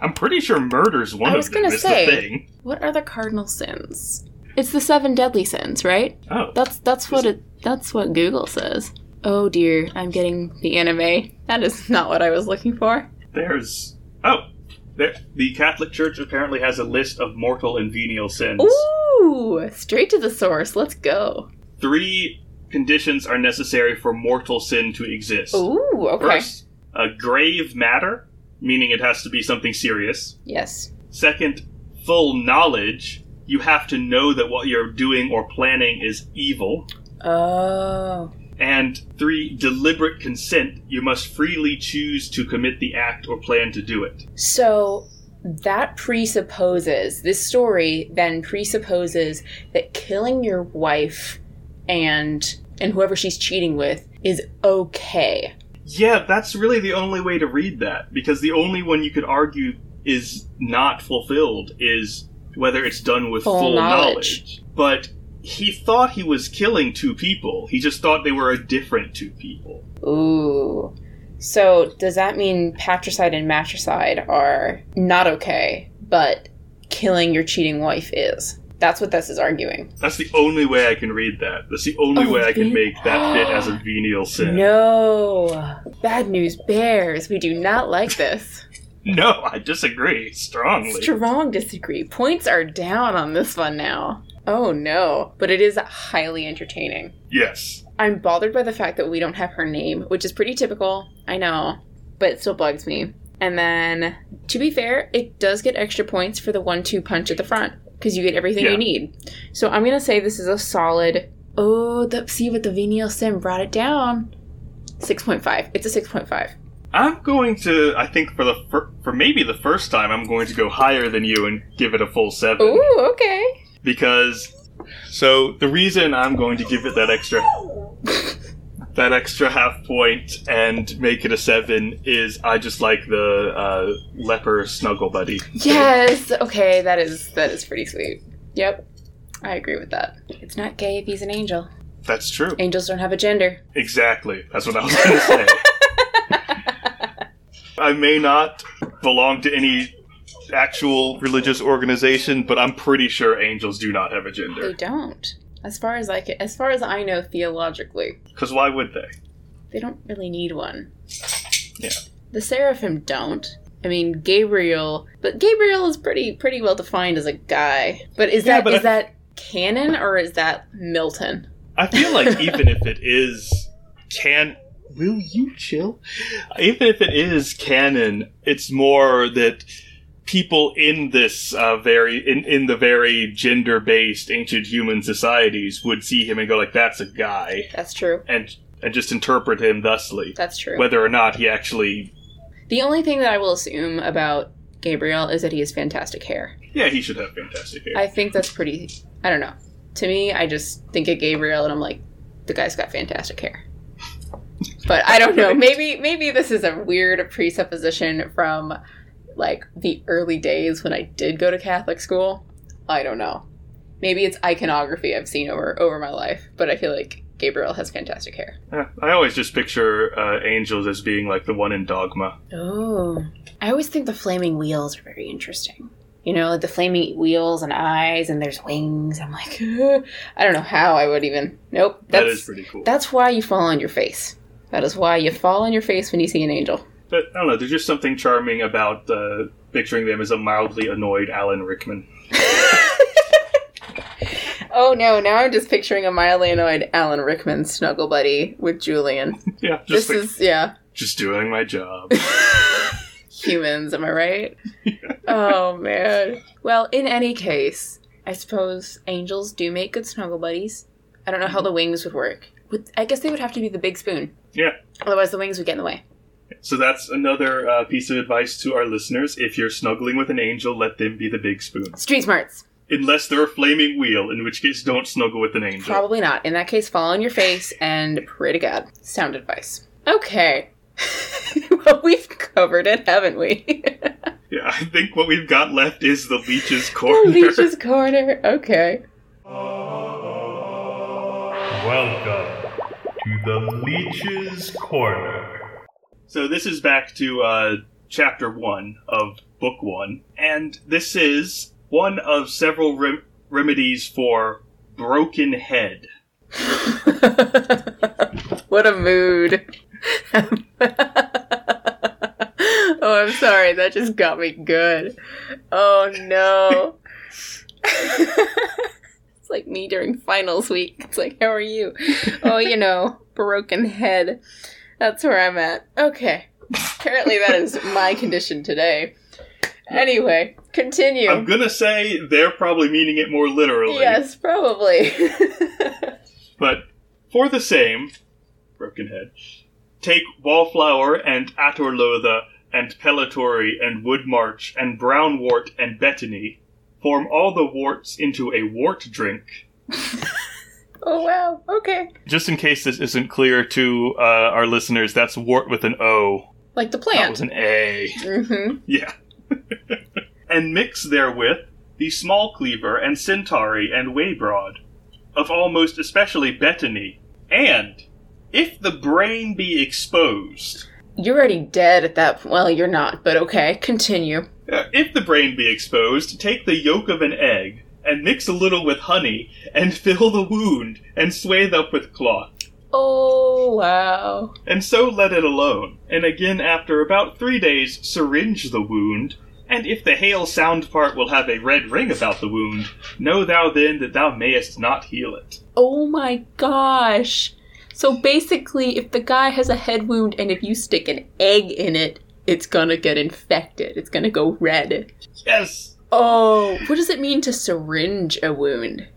I'm pretty sure murder's one of them. I of was them. gonna is say- the thing. What are the cardinal sins? It's the seven deadly sins, right? Oh, That's that's what it. That's what Google says. Oh dear, I'm getting the anime. That is not what I was looking for. there's oh, there, the Catholic Church apparently has a list of mortal and venial sins. Ooh, straight to the source. Let's go. Three conditions are necessary for mortal sin to exist. Ooh, okay. First, a grave matter, meaning it has to be something serious. Yes. Second, full knowledge. You have to know that what you're doing or planning is evil. Oh. And three, deliberate consent. You must freely choose to commit the act or plan to do it. So that presupposes this story then presupposes that killing your wife and and whoever she's cheating with is okay. Yeah, that's really the only way to read that because the only one you could argue is not fulfilled is whether it's done with Full full, knowledge. knowledge. But he thought he was killing two people. He just thought they were a different two people. Ooh. So does that mean patricide and matricide are not okay, but killing your cheating wife is? That's what this is arguing. That's the only way I can read that. That's the only Oh, way I can make that fit as a venial sin. No. Bad news bears. We do not like this. No, I disagree strongly. Strong disagree. Points are down on this one now. Oh no. But it is highly entertaining. yes. I'm bothered by the fact that we don't have her name, which is pretty typical. I know, but it still bugs me. And then, to be fair, it does get extra points for the one-two punch at the front because you get everything Yeah. you need. So I'm gonna say this is a solid. Oh, the, see, but the venial sin brought it down. Six point five. It's a six point five. I'm going to, I think for the fir- for maybe the first time, I'm going to go higher than you and give it a full seven. Ooh, okay. Because so the reason I'm going to give it that extra that extra half point and make it a seven is I just like the uh, leper snuggle buddy. Yes. Okay, that is that is pretty sweet. Yep, I agree with that. It's not gay if he's an angel. That's true. Angels don't have a gender. Exactly. That's what I was going to say. I may not belong to any actual religious organization, but I'm pretty sure angels do not have a gender. They don't. As far as I ca- as far as I know theologically, Because why would they? they don't really need one. Yeah. The seraphim don't. I mean, Gabriel, but Gabriel is pretty pretty well defined as a guy. But is Yeah, that but is I- that canon or is that Milton? I feel like even if it is can will you chill? Even if it is canon, it's more that people in this uh, very in, in the very gender based ancient human societies would see him and go like that's a guy That's true. and and just interpret him thusly. That's true. Whether or not he actually the only thing that I will assume about Gabriel is that he has fantastic hair. yeah, he should have fantastic hair. I think that's pretty. I don't know. To me, I just think of Gabriel and I'm like, the guy's got fantastic hair. But I don't know. Maybe maybe this is a weird presupposition from like the early days when I did go to Catholic school. I don't know. Maybe it's iconography I've seen over over my life, but I feel like Gabriel has fantastic hair. Eh, I always just picture uh, angels as being like the one in Dogma. Oh. I always think the flaming wheels are very interesting. You know, like the flaming wheels and eyes, and there's wings. I'm like, I don't know how I would even. Nope. That That's, pretty cool. That's why you fall on your face. That is why you fall on your face when you see an angel. But I don't know. There's just something charming about uh, picturing them as a mildly annoyed Alan Rickman. Oh no, now I'm just picturing a mildly annoyed Alan Rickman snuggle buddy with Julian. Yeah, This just like, is, yeah, just doing my job. humans, am I right? oh man. Well, in any case, I suppose angels do make good snuggle buddies. I don't know how the wings would work. Would, I guess they would have to be the big spoon. yeah. Otherwise, the wings would get in the way. So that's another uh, piece of advice to our listeners. If you're snuggling with an angel, let them be the big spoon. Street smarts. Unless they're a flaming wheel, in which case don't snuggle with an angel. Probably not. In that case, fall on your face and pray to God. Sound advice. Okay. well, we've covered it, haven't we? Yeah, I think what we've got left is the leech's corner. Leech's corner. Okay. Welcome to the Leech's Corner. So this is back to uh, chapter one of book one, and this is one of several rem- remedies for broken head. what a mood. oh, I'm sorry. That just got me good. Oh, no. it's like me during finals week. It's like, how are you? Oh, you know, broken head. That's where I'm at. Okay. Apparently, that is my condition today. Anyway, continue. I'm gonna say they're probably meaning it more literally. Yes, probably. But for the same, broken head. Take wallflower and Atorlotha and pellitory and woodmarch and brownwort and betony. Form all the warts into a wart drink. Oh wow. Okay. Just in case this isn't clear to uh, our listeners, that's wart with an O. Like the That plant. was an A. mm-hmm. Yeah. and mix therewith the small cleaver and centaury and waybroad, of almost especially betony. And if the brain be exposed, You're already dead at that. point. Well, you're not, but okay. Continue. uh, if the brain be exposed, take the yolk of an egg and mix a little with honey and fill the wound and swathe up with cloth. Oh wow. and so let it alone. And again, after about three days, syringe the wound. And if the hale sound part will have a red ring about the wound, know thou then that thou mayest not heal it. Oh my gosh. So basically, if the guy has a head wound and if you stick an egg in it, it's gonna get infected. It's gonna go red. Yes! Oh, what does it mean to syringe a wound?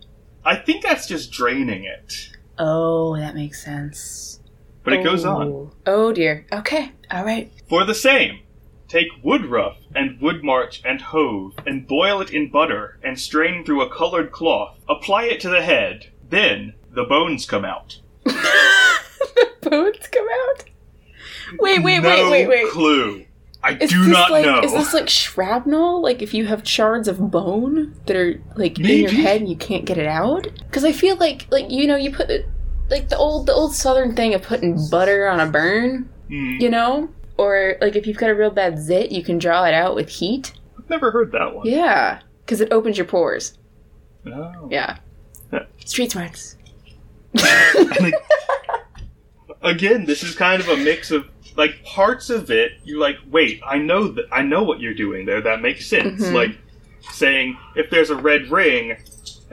I think that's just draining it. Oh, that makes sense. But it goes on. Oh. Oh dear. Okay. All right. For the same, take woodruff and woodmarch and hove, and boil it in butter, and strain through a colored cloth. Apply it to the head. Then the bones come out. The bones come out. Wait, wait, no wait, wait, wait. clue. I Is do not like know. is this like shrapnel? Like if you have shards of bone that are like in your head and you can't get it out? Because I feel like like you know you put like the old the old southern thing of putting butter on a burn, Hmm, you know, or like if you've got a real bad zit, you can draw it out with heat. I've never heard that one. Yeah, because it opens your pores. Oh. Yeah, Yeah. street smarts. Again, this is kind of a mix of like parts of it. You're like, wait, I know that I know what you're doing there. That makes sense. Mhm. Like saying if there's a red ring,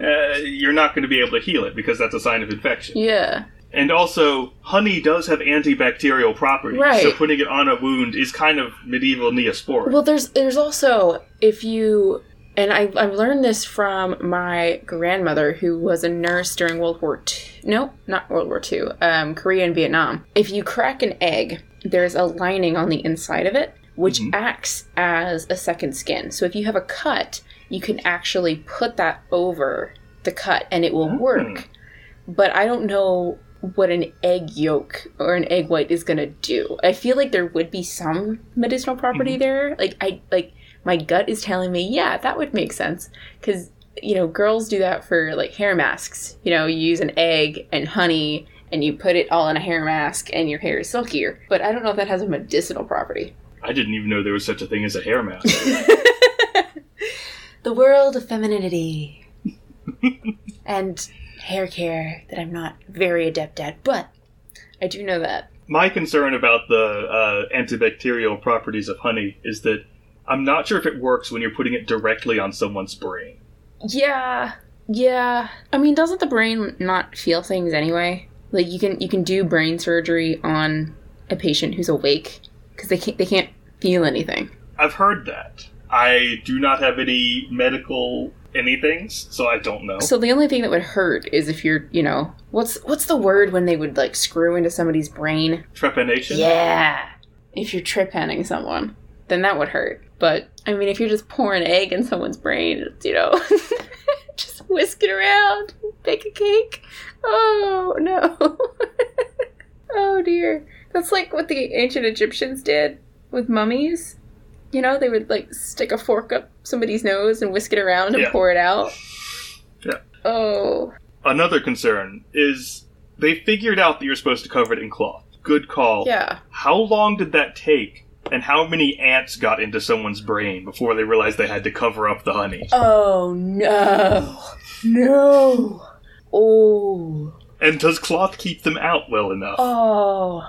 uh, you're not going to be able to heal it because that's a sign of infection. Yeah, And also, honey does have antibacterial properties, Right. so putting it on a wound is kind of medieval Neosporin. Well, there's there's also if you and I I've learned this from my grandmother who was a nurse during World War II. No, not World War II. Um, Korea and Vietnam. If you crack an egg, there's a lining on the inside of it which Mhm. acts as a second skin. So if you have a cut, you can actually put that over the cut and it will Oh. work. But I don't know what an egg yolk or an egg white is going to do. I feel like there would be some medicinal property Mm-hmm. there. Like I like my gut is telling me, yeah, that would make sense cuz you know, girls do that for like hair masks. You know, you use an egg and honey and you put it all in a hair mask and your hair is silkier. But I don't know if that has a medicinal property. I didn't even know there was such a thing as a hair mask. the world of femininity and hair care that I'm not very adept at, but I do know that. My concern about the uh, antibacterial properties of honey is that I'm not sure if it works when you're putting it directly on someone's brain. Yeah, yeah. I mean, doesn't the brain not feel things anyway? Like you can you can do brain surgery on a patient who's awake because they can't they can't feel anything. I've heard that. I do not have any medical anythings, so I don't know. So the only thing that would hurt is if you're, you know, what's what's the word when they would like screw into somebody's brain? Trepanation? Yeah. If you're trip-panning someone, then that would hurt. But I mean, if you're just pouring egg in someone's brain, it's, you know, just whisk it around, bake a cake. Oh no. oh dear. That's like what the ancient Egyptians did with mummies. You know, they would like stick a fork up somebody's nose and whisk it around and Yeah. pour it out. Yeah. Oh. Another concern is they figured out that you're supposed to cover it in cloth. Good call. Yeah. How long did that take? And how many ants got into someone's brain before they realized they had to cover up the honey? Oh no. No. Oh. And does cloth keep them out well enough? Oh.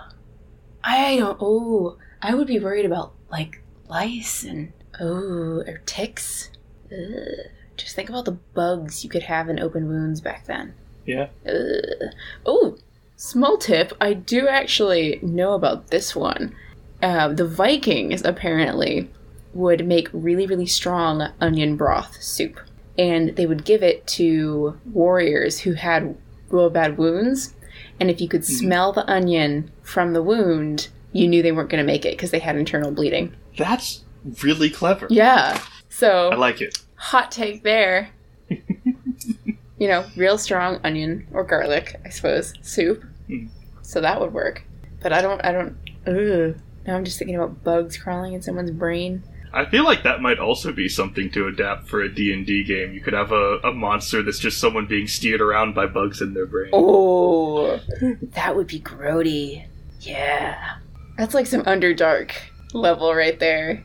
I don't. Oh. I would be worried about, like, lice and. Oh. Or ticks. Ugh. Just think about the bugs you could have in open wounds back then. Yeah. Ugh. Oh. Small tip. I do actually know about this one. Uh, the Vikings apparently would make really, really strong onion broth soup. And they would give it to warriors who had real bad wounds. And if you could smell the onion from the wound, you knew they weren't going to make it because they had internal bleeding. That's really clever. Yeah. So I like it. hot take there. you know, real strong onion or garlic, I suppose, soup. Mm. So that would work. But I don't, I don't, ugh. Now I'm just thinking about bugs crawling in someone's brain. I feel like that might also be something to adapt for a D&D game. You could have a, a monster that's just someone being steered around by bugs in their brain. Oh, that would be grody. Yeah. That's like some Underdark level right there.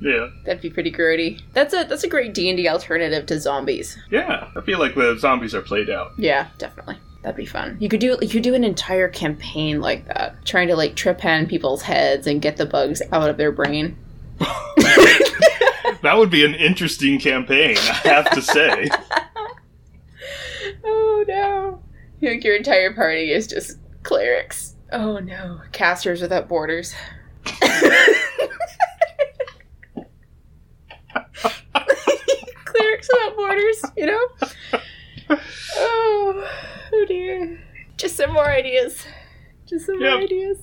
Yeah. That'd be pretty grody. That's a that's a great D and D alternative to zombies. Yeah. I feel like the zombies are played out. Yeah, definitely. That'd be fun. You could do you could do an entire campaign like that, trying to like trepan people's heads and get the bugs out of their brain. That would be an interesting campaign, I have to say. Oh no! Think your entire party is just clerics? Oh no, casters without borders. clerics without borders, you know? Oh, oh dear. Just some more ideas. Just some more ideas.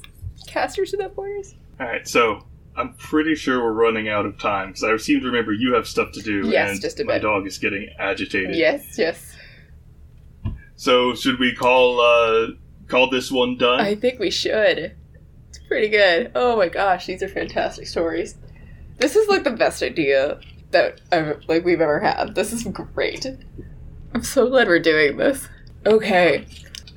Casters without borders. Alright, so I'm pretty sure we're running out of time because I seem to remember you have stuff to do Yes, and just a my bit. dog is getting agitated. Yes, yes. So should we call uh call this one done? I think we should. It's pretty good. Oh my gosh, these are fantastic stories. This is like the best idea that I've, like we've ever had. This is great. I'm so glad we're doing this. Okay.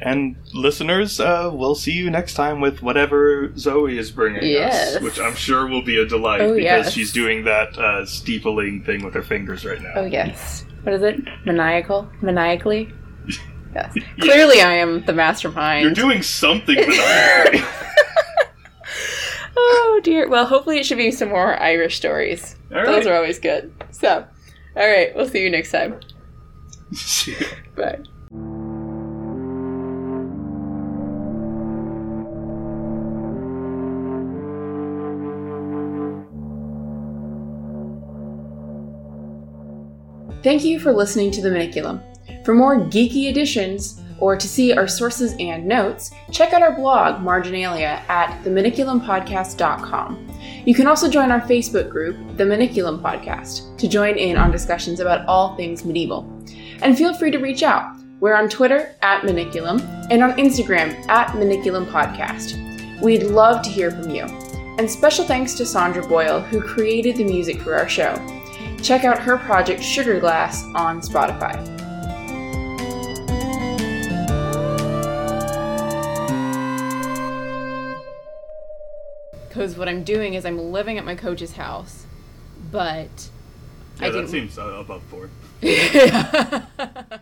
And listeners, uh, we'll see you next time with whatever Zoe is bringing Yes. us, which I'm sure will be a delight Oh, because yes. she's doing that uh, steepling thing with her fingers right now. Oh yes. What is it? Maniacal? Maniacally? Yes. Clearly, I am the mastermind. You're doing something maniacally. oh dear. Well, hopefully, it should be some more Irish stories. Those are always good. So, all right. We'll see you next time. Bye. Thank you for listening to The Maniculum. For more geeky editions, or to see our sources and notes, check out our blog, Marginalia, at themaniculumpodcast.com. You can also join our Facebook group, The Maniculum Podcast, to join in on discussions about all things medieval. And feel free to reach out. We're on Twitter at Maniculum and on Instagram at Maniculum Podcast. We'd love to hear from you. And special thanks to Sandra Boyle, who created the music for our show. Check out her project Sugar Glass on Spotify. Because what I'm doing is I'm living at my coach's house, but yeah, I didn't. seems uh, above board. Yeah.